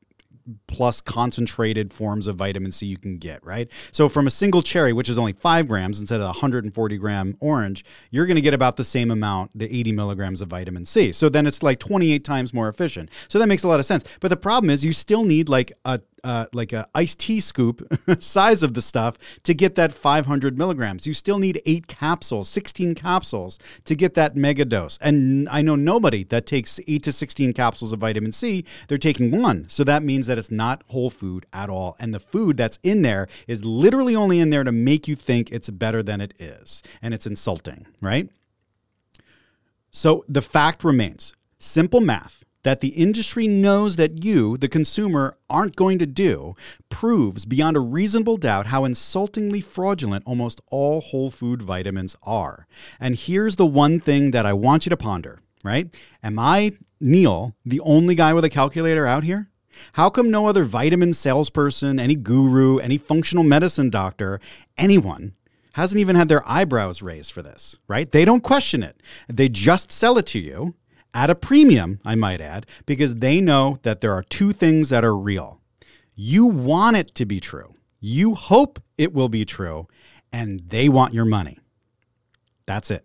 plus concentrated forms of vitamin C you can get, right? So from a single cherry, which is only five grams instead of 140 gram orange, you're going to get about the same amount, the 80 milligrams of vitamin C. So then it's like 28 times more efficient. So that makes a lot of sense. But the problem is you still need like a uh, like a iced tea scoop size of the stuff to get that 500 milligrams. You still need eight capsules, 16 capsules to get that mega dose. And I know nobody that takes eight to 16 capsules of vitamin C. They're taking one. So that means that it's not whole food at all. And the food that's in there is literally only in there to make you think it's better than it is. And it's insulting, right? So the fact remains simple math that the industry knows that you, the consumer, aren't going to do proves beyond a reasonable doubt how insultingly fraudulent almost all whole food vitamins are. And here's the one thing that I want you to ponder, right? Am I, Neal, the only guy with a calculator out here? How come no other vitamin salesperson, any guru, any functional medicine doctor, anyone hasn't even had their eyebrows raised for this, right? They don't question it. They just sell it to you at a premium, I might add, because they know that there are two things that are real. You want it to be true, you hope it will be true, and they want your money. That's it.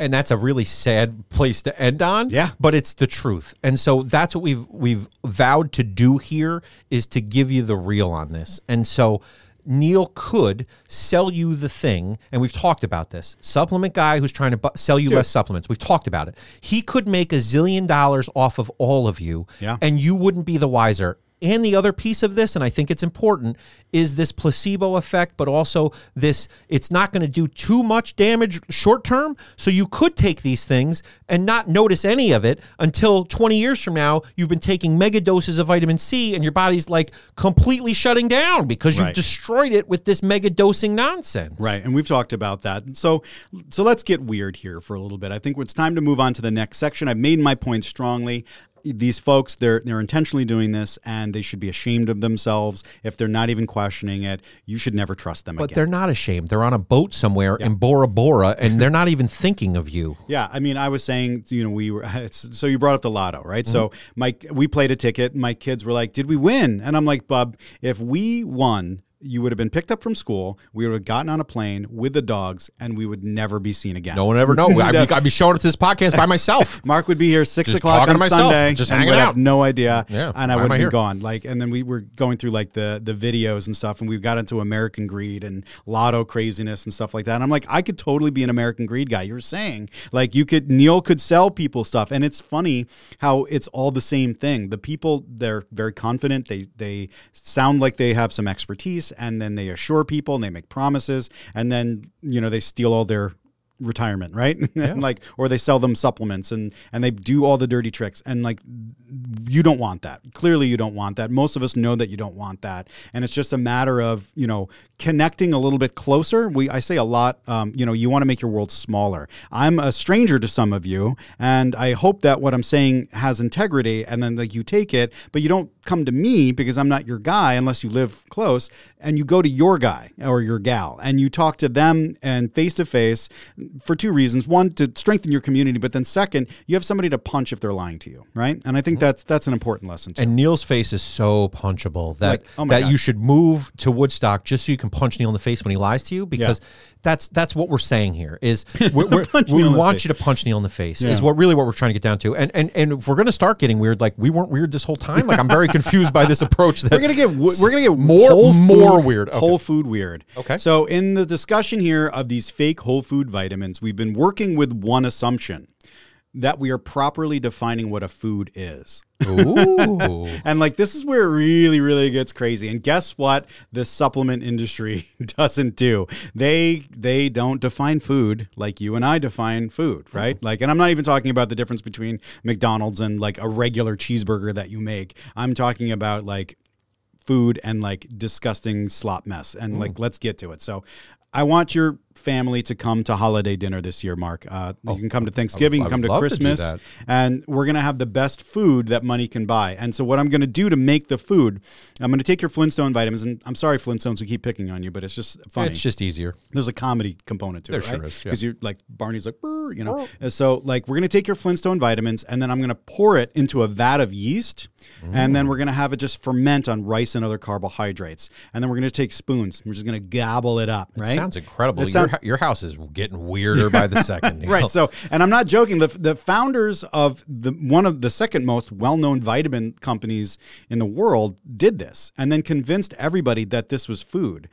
and that's a really sad place to end on. Yeah. but it's the truth, and so that's what we've we've vowed to do here is to give you the real on this, and so Neal could sell you the thing, and we've talked about this. Supplement guy who's trying to bu- sell you less supplements. We've talked about it. He could make a zillion dollars off of all of you, Yeah. and you wouldn't be the wiser. And the other piece of this, and I think it's important, is this placebo effect, but also this it's not going to do too much damage short term. So you could take these things and not notice any of it until 20 years from now, you've been taking mega doses of vitamin C and your body's like completely shutting down because you've Right. destroyed it with this mega dosing nonsense. Right, and we've talked about that. So, so let's get weird here for a little bit. I think it's time to move on to the next section. I've made my point strongly. These folks, they're they're intentionally doing this, and they should be ashamed of themselves if they're not even questioning it. You should never trust them But again. they're not ashamed. They're on a boat somewhere in Bora Bora and they're not even thinking of you. Yeah, I mean, I was saying, you know, we were. It's, so you brought up the lotto, right? So Mm-hmm. my we played a ticket. My kids were like, "Did we win?" And I'm like, "Bub, if we won." You would have been picked up from school. We would have gotten on a plane with the dogs, and we would never be seen again. No one ever know. I'd, be, I'd be showing up to this podcast by myself. Mark would be here six Just o'clock on myself, Sunday, just hanging out. have no idea. Yeah, and I would have been gone. Like, and then we were going through like the the videos and stuff, and we got into American Greed and Lotto craziness and stuff like that. And I'm like, I could totally be an American Greed guy. You're saying like you could Neal could sell people stuff, and it's funny how it's all the same thing. The people they're very confident. They they sound like they have some expertise, and then they assure people and they make promises, and then you know they steal all their retirement, right? and like, or they sell them supplements and and they do all the dirty tricks. And like, you don't want that. Clearly, you don't want that. Most of us know that you don't want that. And it's just a matter of you know connecting a little bit closer. We I say a lot. Um, you know, you want to make your world smaller. I'm a stranger to some of you, and I hope that what I'm saying has integrity. And then like you take it, but you don't come to me because I'm not your guy unless you live close. And you go to your guy or your gal, and you talk to them and face to face for two reasons: one, to strengthen your community, but then second, you have somebody to punch if they're lying to you, right? And I think mm-hmm. that's that's an important lesson too. And Neal's face is so punchable that Like, oh that God. you should move to Woodstock just so you can punch Neal in the face when he lies to you because that's that's what we're saying here is we're, we're, we Neal in the want you to punch Neal in the face Yeah. is what really what we're trying to get down to. And and and if we're gonna start getting weird, like we weren't weird this whole time. Like I'm very confused by this approach. That we're gonna get we're gonna get More- whole more food- weird. Okay. whole food weird. Okay. So in the discussion here of these fake whole food vitamins, we've been working with one assumption that we are properly defining what a food is. Ooh. And like this is where it really, really gets crazy. And guess what? The supplement industry doesn't do. They they don't define food like you and I define food, right? Mm-hmm. Like, and I'm not even talking about the difference between McDonald's and like a regular cheeseburger that you make. I'm talking about like food and like disgusting slop mess. And like, mm. let's get to it. So. I want your family to come to holiday dinner this year, Mark. Uh, you can come to Thanksgiving, I you come to love to Christmas, and we're going to have the best food that money can buy. And so, what I'm going to do to make the food, I'm going to take your Flintstone vitamins. And I'm sorry, Flintstones, we keep picking on you, but it's just funny. it's just easier. There's a comedy component to There it, sure right? is, yeah. Because you're like Barney's like, "Brr," you know. And so, like, we're going to take your Flintstone vitamins, and then I'm going to pour it into a vat of yeast, and then we're going to have it just ferment on rice and other carbohydrates, and then we're going to take spoons. We're just going to gobble it up, right? Sounds incredible. It sounds- your house is getting weirder by the second. Right. So, and I'm not joking. The the founders of the one of the second most well-known vitamin companies in the world did this, and then convinced everybody that this was food,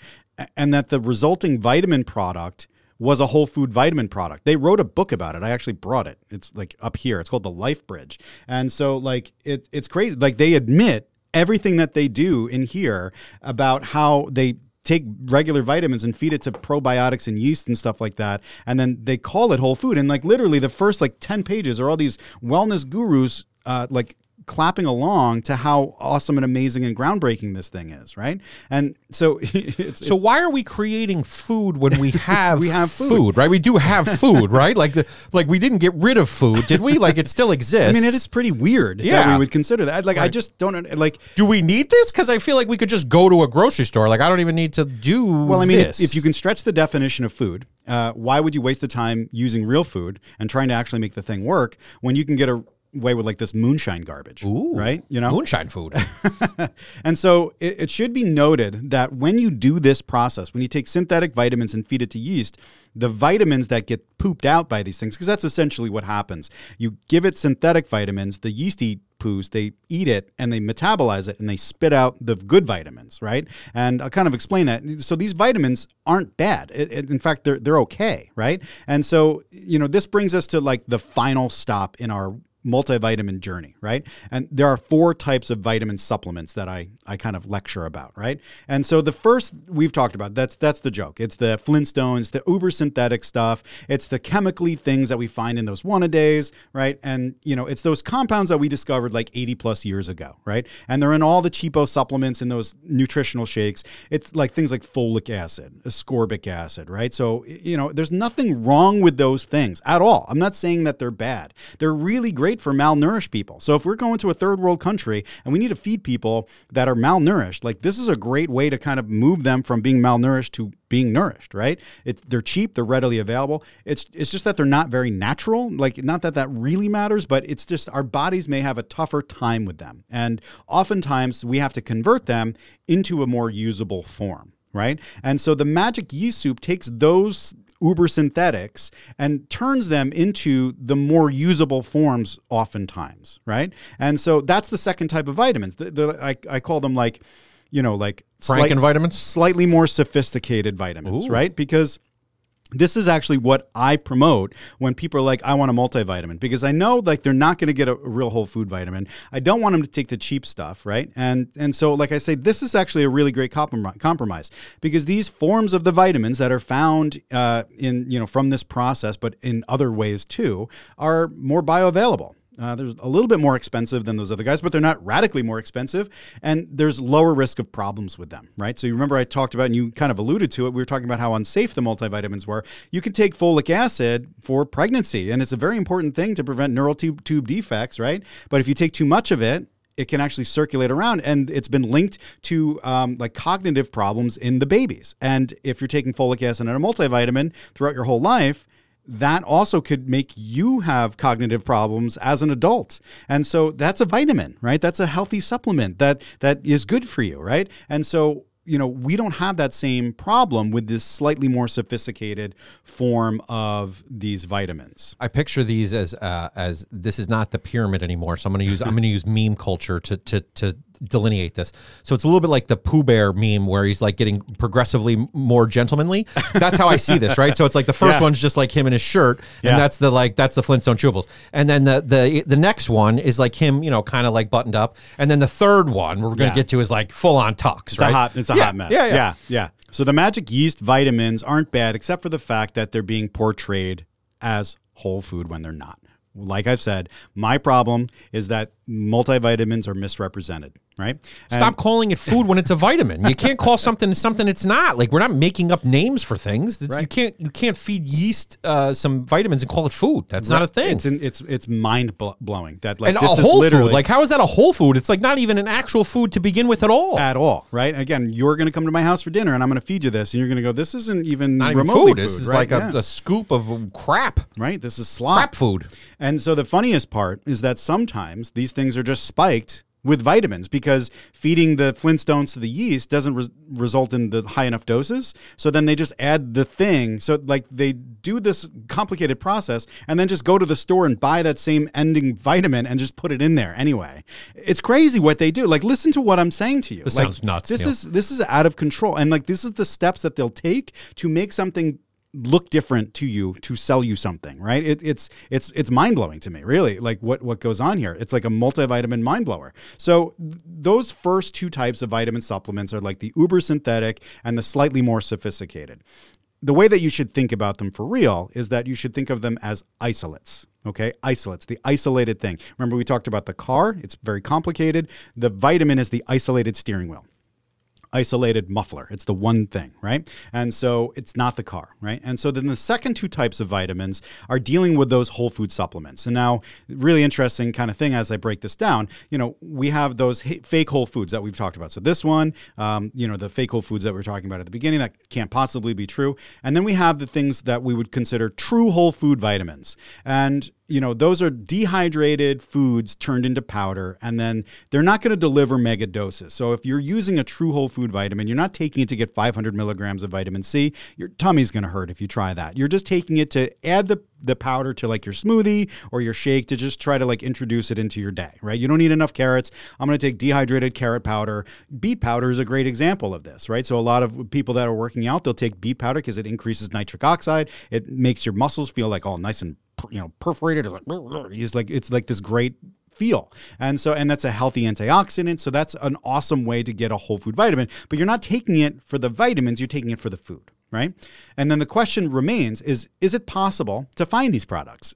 and that the resulting vitamin product was a whole food vitamin product. They wrote a book about it. I actually brought it. It's like up here. It's called the Life Bridge, and so like it, it's crazy. Like they admit everything that they do in here about how they take regular vitamins and feed it to probiotics and yeast and stuff like that and then they call it whole food. And like literally the first like 10 pages are all these wellness gurus uh, like clapping along to how awesome and amazing and groundbreaking this thing is right and so it's, So why are we creating food when we have We have food. right? We do have food, right? Like the, like we didn't get rid of food, did we? Like it still exists. I mean, it is pretty weird that Yeah. we would consider that. Like, I just don't like. Do we need this? Because I feel like we could just go to a grocery store. Like I don't even need to do. Well, I mean, if, if you can stretch the definition of food, uh, why would you waste the time using real food and trying to actually make the thing work when you can get a, away with like this moonshine garbage, Ooh, right? You know, moonshine food. and so it, it should be noted that when you do this process, when you take synthetic vitamins and feed it to yeast, the vitamins that get pooped out by these things, because that's essentially what happens. You give it synthetic vitamins, the yeast eat poos, they eat it and they metabolize it and they spit out the good vitamins, right? And I'll kind of explain that. So these vitamins aren't bad. It, it, in fact, they're they're okay, right? And so you know this brings us to like the final stop in our multivitamin journey, right? And there are four types of vitamin supplements that I I kind of lecture about, right? And so the first we've talked about, that's that's the joke. It's the Flintstones, the uber synthetic stuff. It's the chemically things that we find in those One-A-Days, right? And you know, it's those compounds that we discovered like 80 plus years ago, right? And they're in all the cheapo supplements in those nutritional shakes. It's like things like folic acid, ascorbic acid, right? So, you know, there's nothing wrong with those things at all. I'm not saying that they're bad. They're really great for malnourished people. So if we're going to a third world country and we need to feed people that are malnourished, like this is a great way to kind of move them from being malnourished to being nourished, right? It's they're cheap, they're readily available. It's it's just that they're not very natural. Like not that that really matters, but it's just our bodies may have a tougher time with them. And oftentimes we have to convert them into a more usable form right? And so the magic yeast soup takes those uber synthetics and turns them into the more usable forms oftentimes, right? And so that's the second type of vitamins. The, the, I, I call them like, you know, like Franken vitamins? slightly more sophisticated vitamins, right? Because this is actually what I promote when people are like, I want a multivitamin because I know like they're not going to get a, real whole food vitamin. I don't want them to take the cheap stuff, right? And and so like I say, this is actually a really great compromise because these forms of the vitamins that are found uh, in you know from this process, but in other ways too, are more bioavailable. Uh, there's a little bit more expensive than those other guys, but they're not radically more expensive, and there's lower risk of problems with them, right? So you remember I talked about, and you kind of alluded to it. We were talking about how unsafe the multivitamins were. You can take folic acid for pregnancy, and it's a very important thing to prevent neural tube, tube defects, right? But if you take too much of it, it can actually circulate around and it's been linked to um, like cognitive problems in the babies and if you're taking folic acid and a multivitamin throughout your whole life that also could make you have cognitive problems as an adult. And so that's a vitamin, right? That's a healthy supplement that that is good for you, right? And so you know, we don't have that same problem with this slightly more sophisticated form of these vitamins. I picture these as uh, as this is not the pyramid anymore. So I'm going to use I'm going to use meme culture to to to delineate this. So it's a little bit like the Pooh Bear meme where he's like getting progressively more gentlemanly. That's how I see this, right? So it's like the first yeah. one's just like him in his shirt, and yeah. that's the like that's the Flintstone Chewables, and then the the the next one is like him, you know, kind of like buttoned up, and then the third one we're going to yeah. get to is like full on tux, it's right? A hot, it's a hot mess. Yeah, yeah, yeah. So the magic yeast vitamins aren't bad, except for the fact that they're being portrayed as whole food when they're not. Like I've said, my problem is that multivitamins are misrepresented right? Stop and, calling it food when it's a vitamin. You can't call something something it's not. Like we're not making up names for things. Right. You can't you can't feed yeast uh, some vitamins and call it food. That's right. not a thing. It's an, it's it's mind blowing that like and a whole food. Like how is that a whole food? It's like not even an actual food to begin with at all. At all, right? Again, you're going to come to my house for dinner and I'm going to feed you this, and you're going to go. This isn't even not even food. food. This is right? like a, yeah. a, scoop of crap. Right. This is slop. Crap food. And so the funniest part is that sometimes these things are just spiked with vitamins because feeding the Flintstones to the yeast doesn't res- result in the high enough doses. So then they just add the thing. So like they do this complicated process and then just go to the store and buy that same ending vitamin and just put it in there anyway. It's crazy what they do. Like listen to what I'm saying to you. This like, sounds nuts. This Neal. is this is out of control. And like this is the steps that they'll take to make something look different to you to sell you something, right? It, it's it's it's mind blowing to me, really. Like what what goes on here? It's like a multivitamin mind blower. So th- those first two types of vitamin supplements are like the uber synthetic and the slightly more sophisticated. The way that you should think about them for real is that you should think of them as isolates. Okay, isolates, the isolated thing. Remember, we talked about the car, it's very complicated. The vitamin is the isolated steering wheel isolated muffler. It's the one thing, right? And so it's not the car, right? And so then the second two types of vitamins are dealing with those whole food supplements. And now, really interesting kind of thing as I break this down, you know, we have those fake whole foods that we've talked about. So this one, um, you know, the fake whole foods that we are talking about at the beginning, that can't possibly be true. And then we have the things that we would consider true whole food vitamins. And you know, those are dehydrated foods turned into powder, and then they're not going to deliver mega doses. So if you're using a true whole food vitamin, you're not taking it to get 500 milligrams of vitamin C. Your tummy's going to hurt if you try that. You're just taking it to add the the powder to like your smoothie or your shake to just try to like introduce it into your day, right? You don't need enough carrots. I'm going to take dehydrated carrot powder. Beet powder is a great example of this, right? So a lot of people that are working out, they'll take beet powder because it increases nitric oxide. It makes your muscles feel like all nice and you know perforated. It's like it's like it's like this great feel. And so, and that's a healthy antioxidant. So that's an awesome way to get a whole food vitamin. But you're not taking it for the vitamins, you're taking it for the food. Right. And then the question remains is is it possible to find these products?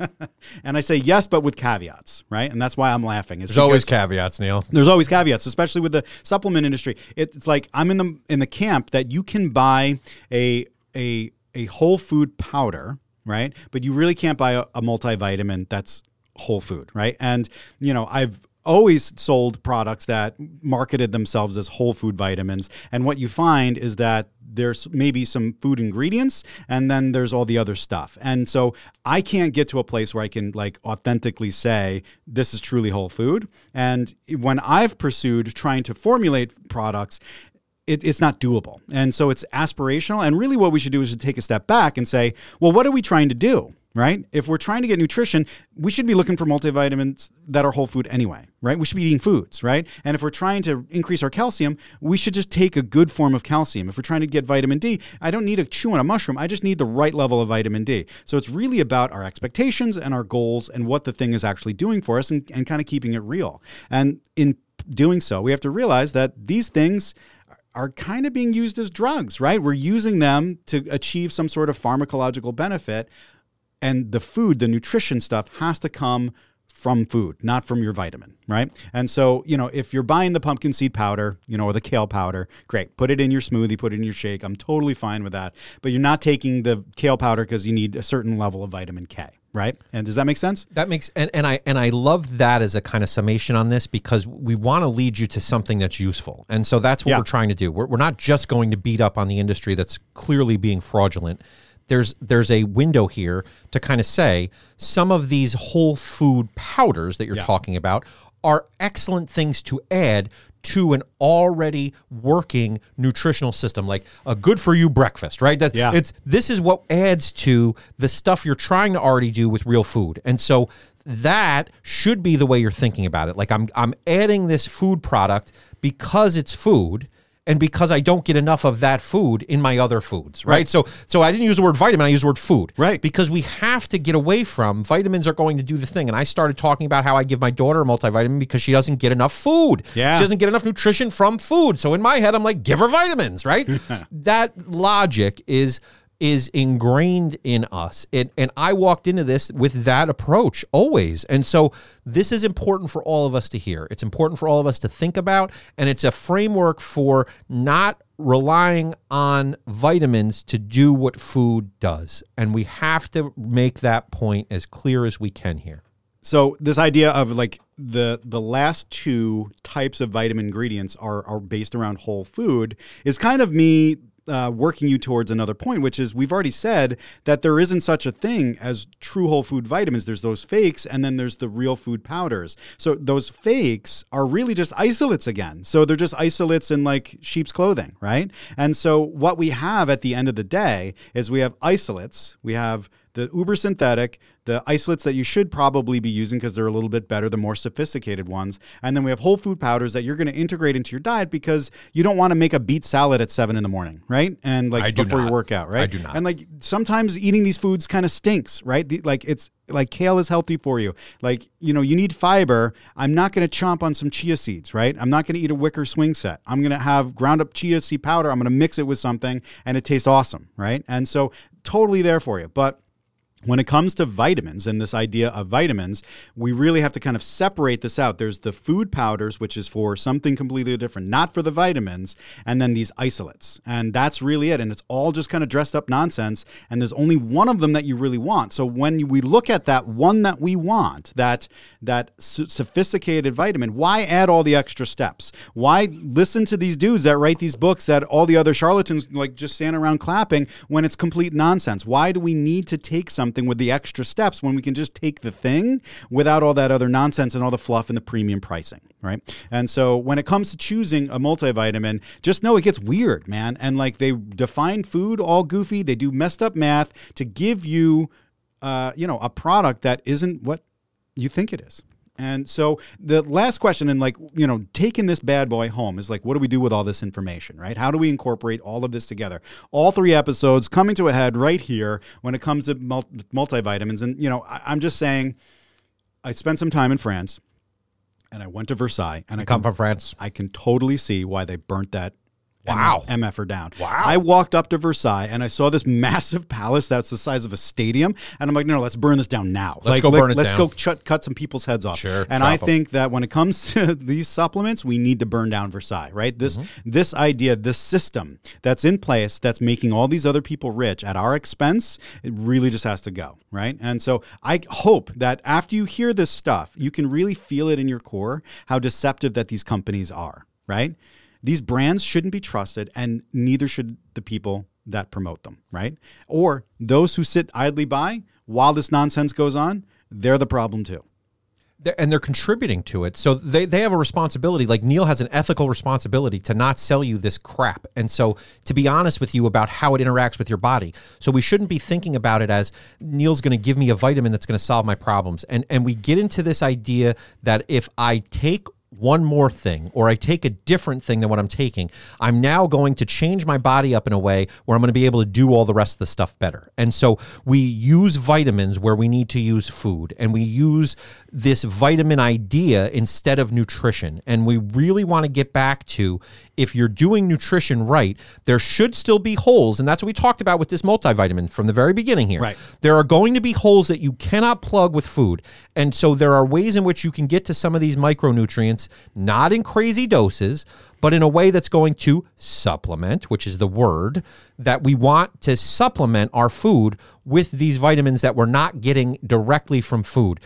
and I say yes, but with caveats, right? And that's why I'm laughing. There's always caveats, Neal. There's always caveats, especially with the supplement industry. It's like I'm in the in the camp that you can buy a a a whole food powder right? But you really can't buy a, a multivitamin that's whole food, right? And, you know, I've always sold products that marketed themselves as whole food vitamins. And what you find is that there's maybe some food ingredients and then there's all the other stuff. And so I can't get to a place where I can like authentically say this is truly whole food. And when I've pursued trying to formulate products, it, it's not doable. And so it's aspirational. And really, what we should do is to take a step back and say, well, what are we trying to do? Right? If we're trying to get nutrition, we should be looking for multivitamins that are whole food anyway, right? We should be eating foods, right? And if we're trying to increase our calcium, we should just take a good form of calcium. If we're trying to get vitamin D, I don't need to chew on a mushroom. I just need the right level of vitamin D. So it's really about our expectations and our goals and what the thing is actually doing for us and, and kind of keeping it real. And in doing so, we have to realize that these things are kind of being used as drugs, right? We're using them to achieve some sort of pharmacological benefit. And the food, the nutrition stuff has to come from food, not from your vitamin, right? And so, you know, if you're buying the pumpkin seed powder, you know, or the kale powder, great. Put it in your smoothie, put it in your shake. I'm totally fine with that. But you're not taking the kale powder because you need a certain level of vitamin K right? And does that make sense? That makes and, and I and I love that as a kind of summation on this because we want to lead you to something that's useful. And so that's what yeah. we're trying to do. We're, we're not just going to beat up on the industry that's clearly being fraudulent. There's there's a window here to kind of say some of these whole food powders that you're yeah. talking about are excellent things to add to an already working nutritional system like a good for you breakfast right? That yeah. it's this is what adds to the stuff you're trying to already do with real food. And so that should be the way you're thinking about it. Like i'm i'm adding this food product because it's food and because I don't get enough of that food in my other foods, right? right? So so I didn't use the word vitamin, I used the word food. Right. Because we have to get away from vitamins are going to do the thing. And I started talking about how I give my daughter a multivitamin because she doesn't get enough food. Yeah. She doesn't get enough nutrition from food. So in my head, I'm like, give her vitamins, right? that logic is is ingrained in us. It, and I walked into this with that approach always. And so this is important for all of us to hear. It's important for all of us to think about. And it's a framework for not relying on vitamins to do what food does. And we have to make that point as clear as we can here. So this idea of like the the last two types of vitamin ingredients are are based around whole food is kind of me uh, working you towards another point, which is we've already said that there isn't such a thing as true whole food vitamins. There's those fakes, and then there's the real food powders. So those fakes are really just isolates again. So they're just isolates in like sheep's clothing, right? And so what we have at the end of the day is we have isolates, we have the uber synthetic, the isolates that you should probably be using because they're a little bit better, the more sophisticated ones. And then we have whole food powders that you're going to integrate into your diet because you don't want to make a beet salad at seven in the morning, right? And like before not. you work right? I do not. And like sometimes eating these foods kind of stinks, right? The, like it's like kale is healthy for you. Like, you know, you need fiber. I'm not going to chomp on some chia seeds, right? I'm not going to eat a wicker swing set. I'm going to have ground up chia seed powder. I'm going to mix it with something and it tastes awesome, right? And so totally there for you. But when it comes to vitamins and this idea of vitamins, we really have to kind of separate this out. There's the food powders, which is for something completely different, not for the vitamins, and then these isolates. And that's really it. And it's all just kind of dressed up nonsense. And there's only one of them that you really want. So when we look at that one that we want, that that sophisticated vitamin, why add all the extra steps? Why listen to these dudes that write these books that all the other charlatans like just stand around clapping when it's complete nonsense? Why do we need to take something something with the extra steps when we can just take the thing without all that other nonsense and all the fluff and the premium pricing, right? And so when it comes to choosing a multivitamin, just know it gets weird, man. And like they define food all goofy, they do messed up math to give you, uh, you know, a product that isn't what you think it is. And so the last question, and like, you know, taking this bad boy home is like, what do we do with all this information, right? How do we incorporate all of this together? All three episodes coming to a head right here when it comes to multivitamins. And, you know, I- I'm just saying, I spent some time in France and I went to Versailles and I Come can, from France. I can totally see why they burnt that Wow. MFer down. Wow. I walked up to Versailles and I saw this massive palace that's the size of a stadium, and I'm like, no, no, let's burn this down now. Let's like, go let- burn it Let's down. go cut, cut some people's heads off. Sure, And I I 'em. think that when it comes to these supplements, we need to burn down Versailles, right? This Mm-hmm. this idea, this system that's in place that's making all these other people rich at our expense, it really just has to go, right? And so I hope that after you hear this stuff, you can really feel it in your core how deceptive that these companies are, right? These brands shouldn't be trusted, and neither should the people that promote them, right? Or those who sit idly by while this nonsense goes on, they're the problem too. And they're contributing to it. So they, they have a responsibility. Like Neal has an ethical responsibility to not sell you this crap. And so to be honest with you about how it interacts with your body. So we shouldn't be thinking about it as Neal's going to give me a vitamin that's going to solve my problems. And and we get into this idea that if I take one more thing or I take a different thing than what I'm taking, I'm now going to change my body up in a way where I'm going to be able to do all the rest of the stuff better. And so we use vitamins where we need to use food and we use this vitamin idea instead of nutrition. And we really want to get back to if you're doing nutrition right, there should still be holes. And that's what we talked about with this multivitamin from the very beginning here. Right. There are going to be holes that you cannot plug with food. And so there are ways in which you can get to some of these micronutrients, not in crazy doses, but in a way that's going to supplement, which is the word that we want to supplement our food with these vitamins that we're not getting directly from food.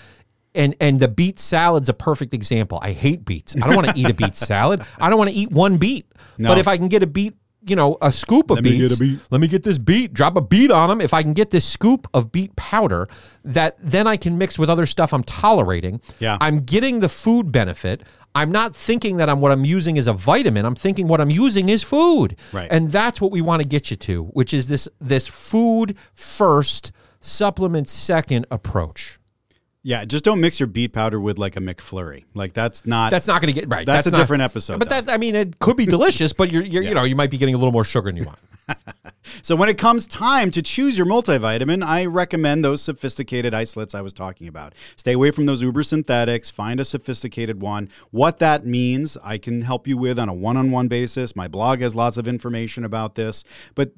And and the beet salad's a perfect example. I hate beets. I don't want to eat a beet salad. I don't want to eat one beet. No. But if I can get a beet, you know, a scoop of Let me get a beet. let me get this beet, drop a beet on them. If I can get this scoop of beet powder that then I can mix with other stuff I'm tolerating, Yeah. I'm getting the food benefit. I'm not thinking that I'm what I'm using is a vitamin. I'm thinking what I'm using is food. Right. And that's what we want to get you to, which is this this food first, supplement second approach. Yeah, just don't mix your beet powder with like a McFlurry. Like that's not That's not going to get right. That's a not- different episode, But though. that I mean, it could be delicious, but you're, you're you know you might be getting a little more sugar than you want. So when it comes time to choose your multivitamin, I recommend those sophisticated isolates I was talking about. Stay away from those uber synthetics, find a sophisticated one. What that means, I can help you with on a one-on-one basis. My blog has lots of information about this, but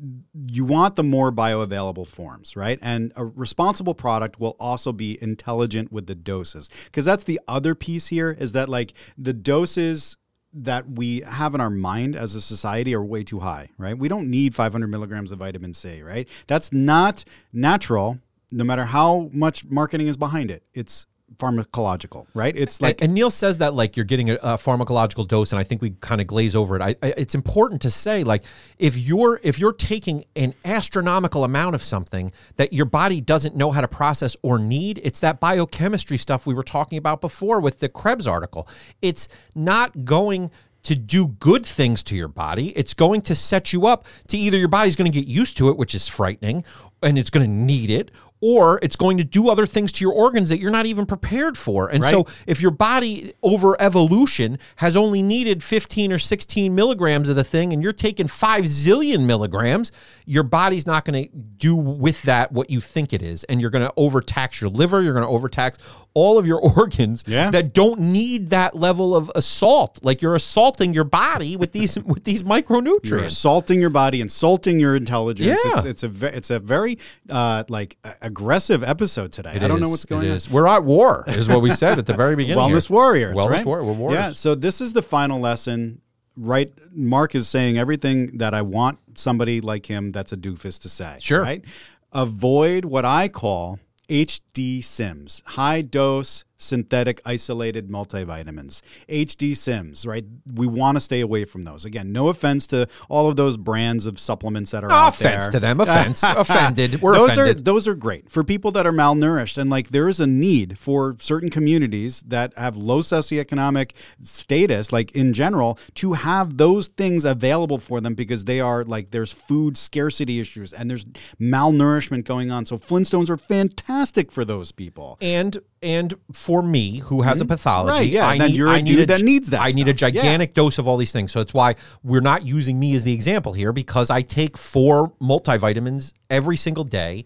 you want the more bioavailable forms, right? And a responsible product will also be intelligent with the doses. Because that's the other piece here is that like the doses that we have in our mind as a society are way too high, right? We don't need 500 milligrams of vitamin C, right? That's not natural, no matter how much marketing is behind it. It's pharmacological, right? It's like, and, and Neal says that like you're getting a, a pharmacological dose, and I think we kind of glaze over it. I, I, it's important to say like if you're if you're taking an astronomical amount of something that your body doesn't know how to process or need, it's that biochemistry stuff we were talking about before with the Krebs article. It's not going to do good things to your body. It's going to set you up to either your body's going to get used to it, which is frightening, and it's going to need it, or it's going to do other things to your organs that you're not even prepared for. And so, if your body over evolution has only needed 15 or 16 milligrams of the thing and you're taking 5 zillion milligrams, your body's not going to do with that what you think it is. And you're going to overtax your liver, you're going to overtax all of your organs Yeah. that don't need that level of assault. Like you're assaulting your body with these with these you're micronutrients. assaulting your body, insulting your intelligence. Yeah. It's, it's a it's a very uh, like a- aggressive episode today. I don't know what's going It on. is. We're at war, is what we said at the very beginning. Wellness here. warriors. Wellness right? We're warriors. Yeah. So this is the final lesson. Right. Mark is saying everything that I want somebody like him that's a doofus to say. Sure. Right. Avoid what I call HD Sims, high dose synthetic isolated multivitamins, HD Sims, right? We want to stay away from those. Again, no offense to all of those brands of supplements that are No out offense there. to them. Offense. offended. We're those offended. are those are great for people that are malnourished and like there is a need for certain communities that have low socioeconomic status like in general to have those things available for them because they are like there's food scarcity issues and there's malnourishment going on so flintstones are fantastic for those people and and for me who has a pathology Mm-hmm. Right, yeah, I and need, you're a I need dude that needs that I need a stuff. Yeah. gigantic dose of all these things so it's why we're not using me as the example here because I take four multivitamins every single day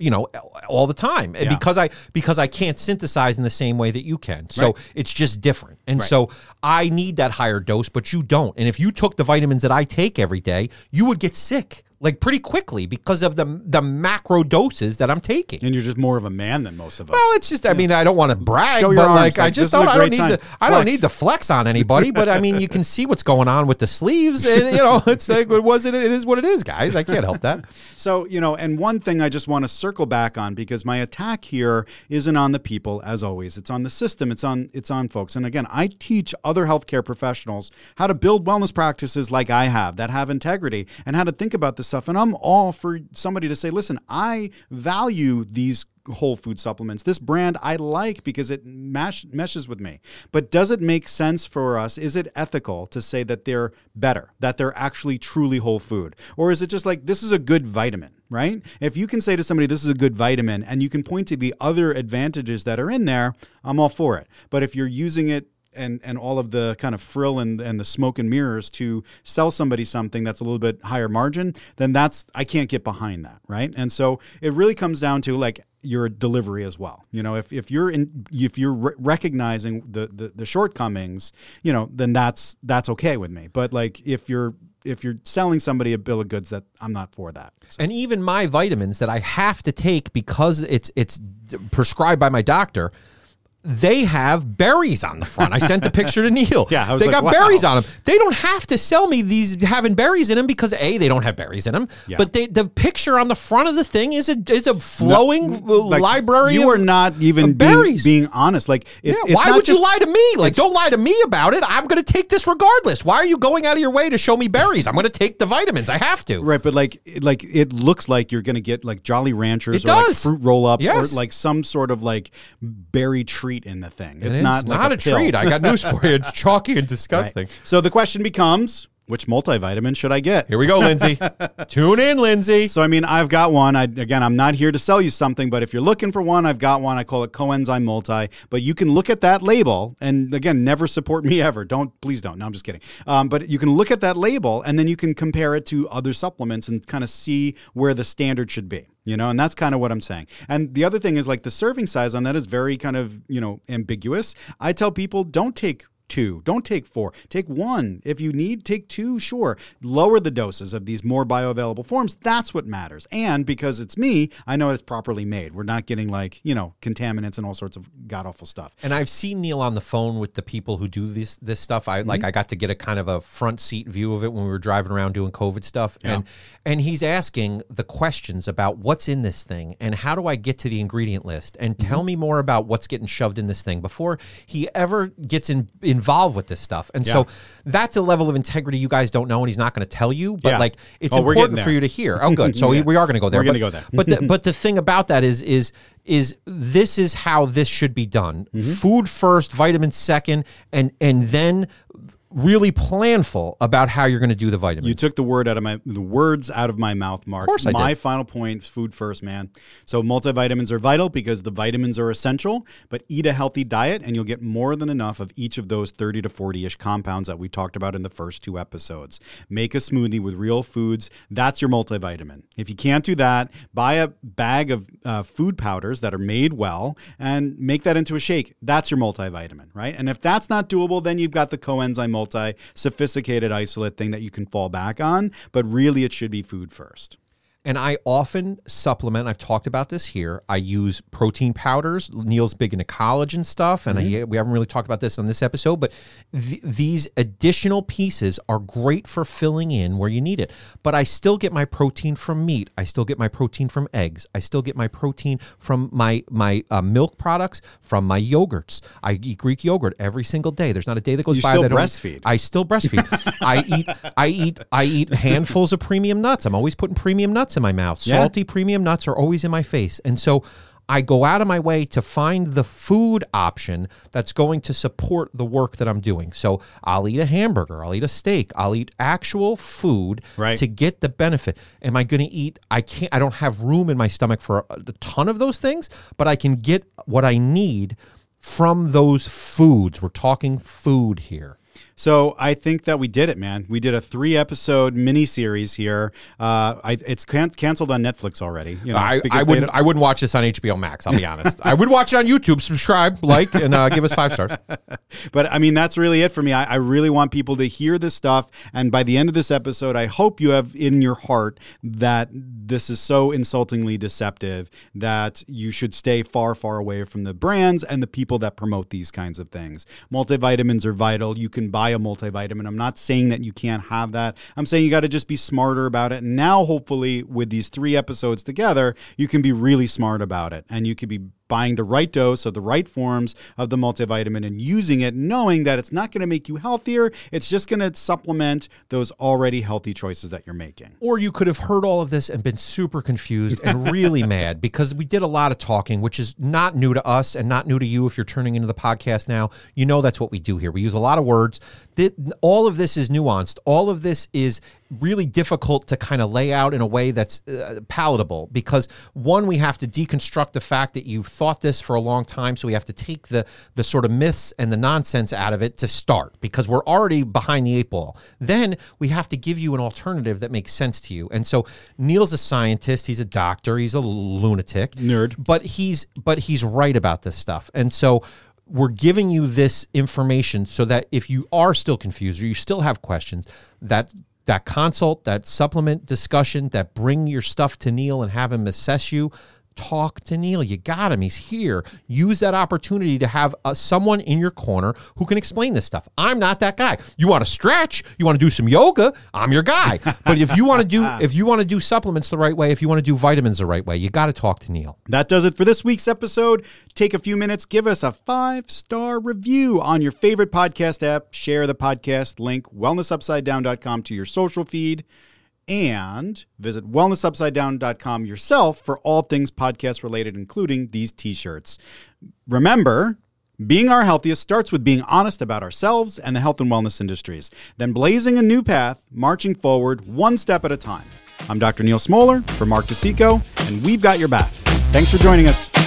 you know all the time Yeah. because I because I can't synthesize in the same way that you can so Right. it's just different and so I need that higher dose but you don't and if you took the vitamins that I take every day you would get sick like pretty quickly because of the the macro doses that I'm taking and you're just more of a man than most of us well, it's just, I mean, I don't want to brag, but arms, like, I just don't, I don't need to, time. I don't Flex. need to flex on anybody, but I mean, you can see what's going on with the sleeves. And, you know, it's like, what was it? It is what it is, guys. I can't help that. So, you know, and one thing I just want to circle back on because my attack here isn't on the people as always. It's on the system. It's on it's on folks. And again, I teach other healthcare professionals how to build wellness practices like I have that have integrity and how to think about this stuff. And I'm all for somebody to say, "Listen, I value these whole food supplements. This brand I like because it mash, meshes with me. But does it make sense for us? Is it ethical to say that they're better, that they're actually truly whole food? Or is it just like this is a good vitamin, right? If you can say to somebody this is a good vitamin and you can point to the other advantages that are in there, I'm all for it. But if you're using it and and all of the kind of frill and, and the smoke and mirrors to sell somebody something that's a little bit higher margin, then that's I can't get behind that, right? And so it really comes down to like your delivery as well. You know, if, if you're in if you're re- recognizing the, the the shortcomings, you know, then that's that's okay with me. But like if you're if you're selling somebody a bill of goods that I'm not for that. So, And even my vitamins that I have to take because it's it's prescribed by my doctor, they have berries on the front. I sent the picture to Neal. Yeah, I was they like, got wow. berries on them. They don't have to sell me these having berries in them because a they don't have berries in them. Yeah. But they, the picture on the front of the thing is a is a flowing uh, like, library. You of- are not even being, berries. being honest. Like, it, Yeah, why would just- you lie to me? Like, don't lie to me about it. I'm going to take this regardless. Why are you going out of your way to show me berries? I'm going to take the vitamins. I have to. Right, but like, like it looks like you're gonna get like Jolly Ranchers It or like fruit roll ups Yes. or like some sort of like berry treat in the thing. It's And not like a, a, treat. I got news for you. It's chalky and Right. disgusting. So the question becomes, which multivitamin should I get? Here we go, Lindsay. Tune in, Lindsay. So I mean, I've got one. I again, I'm not here to sell you something, but if you're looking for one, I've got one. I call it coenzyme multi. But you can look at that label, and again, never support me ever. Don't please don't. No, I'm just kidding. Um, but you can look at that label, and then you can compare it to other supplements and kind of see where the standard should be. You know, and that's kind of what I'm saying. And the other thing is like the serving size on that is very kind of you know ambiguous. I tell people don't take two. Don't take four. Take one. If you need, take two, sure. Lower the doses of these more bioavailable forms. That's what matters. And because it's me, I know it's properly made. We're not getting like, you know, contaminants and all sorts of god awful stuff. And I've seen Neal on the phone with the people who do this this stuff. I Mm-hmm. like I got to get a kind of a front seat view of it when we were driving around doing COVID stuff. And and he's asking the questions about what's in this thing and how do I get to the ingredient list and tell Mm-hmm. me more about what's getting shoved in this thing before he ever gets in, involved with this stuff. And so that's a level of integrity you guys don't know and he's not going to tell you. But Yeah. like it's Oh, important for you to hear. Oh good. So Yeah. we are going to go there. We're gonna But- go there. but the, but the thing about that is is is this is how this should be done. Mm-hmm. Food first, vitamins second, and and then really planful about how you're going to do the vitamins. You took the word out of my the words out of my mouth, Mark. Of course I my did. final point: food first, man. So multivitamins are vital because the vitamins are essential. But eat a healthy diet, and you'll get more than enough of each of those thirty to forty ish compounds that we talked about in the first two episodes. Make a smoothie with real foods. That's your multivitamin. If you can't do that, buy a bag of uh, food powders that are made well and make that into a shake. That's your multivitamin, right? And if that's not doable, then you've got the coenzyme multi sophisticated isolate thing that you can fall back on. But really, it should be food first. And I often supplement. I've talked about this here. I use protein powders. Neal's big into collagen stuff, and I, we haven't really talked about this on this episode. But th- these additional pieces are great for filling in where you need it. But I still get my protein from meat. I still get my protein from eggs. I still get my protein from my my uh, milk products, from my yogurts. I eat Greek yogurt every single day. There's not a day that goes You by still that I don't- breastfeed. I still breastfeed. I eat I eat I eat handfuls of premium nuts. I'm always putting premium nuts in my mouth. Yeah. Salty premium nuts are always in my face. And so I go out of my way to find the food option that's going to support the work that I'm doing. So I'll eat a hamburger, I'll eat a steak, I'll eat actual food Right. to get the benefit. Am I going to eat I can't I don't have room in my stomach for a, a ton of those things, but I can get what I need from those foods. We're talking food here. So I think that we did it, man. We did a three episode mini series here. Uh, I, it's can- canceled on Netflix already. You know, I, I wouldn't I wouldn't watch this on HBO Max. I'll be honest. I would watch it on YouTube. Subscribe, like, and uh, give us five stars. But I mean, that's really it for me. I, I really want people to hear this stuff. And by the end of this episode, I hope you have in your heart that this is so insultingly deceptive that you should stay far, far away from the brands and the people that promote these kinds of things. Multivitamins are vital. You can buy a multivitamin. I'm not saying that you can't have that. I'm saying you got to just be smarter about it. Now, hopefully, with these three episodes together, you can be really smart about it and you could be buying the right dose of the right forms of the multivitamin and using it, knowing that it's not going to make you healthier. It's just going to supplement those already healthy choices that you're making. Or you could have heard all of this and been super confused and really mad because we did a lot of talking, which is not new to us and not new to you if you're turning into the podcast now. You know that's what we do here. We use a lot of words. All of this is nuanced. All of this is really difficult to kind of lay out in a way that's uh, palatable because one we have to deconstruct the fact that you've thought this for a long time so we have to take the the sort of myths and the nonsense out of it to start because we're already behind the eight ball. Then we have to give you an alternative that makes sense to you. And so Neal's a scientist he's a doctor he's a lunatic Nerd. but he's but he's right about this stuff. And so we're giving you this information so that if you are still confused or you still have questions that that consult that supplement discussion that bring your stuff to Neal and have him assess you talk to Neal. You got him. He's here. Use that opportunity to have uh, someone in your corner who can explain this stuff. I'm not that guy. You want to stretch? You want to do some yoga? I'm your guy. But if you want to do if you want to do supplements the right way if you want to do vitamins the right way you got to talk to Neal. That does it for this week's episode. Take a few minutes, give us a five star review on your favorite podcast app, share the podcast, link wellnessupsidedown.com to your social feed, and visit wellnessupsidedown.com yourself for all things podcast related, including these t shirts. Remember, being our healthiest starts with being honest about ourselves and the health and wellness industries, then blazing a new path, marching forward one step at a time. I'm Dr. Neal Smoller for Mark DeCicco, and we've got your back. Thanks for joining us.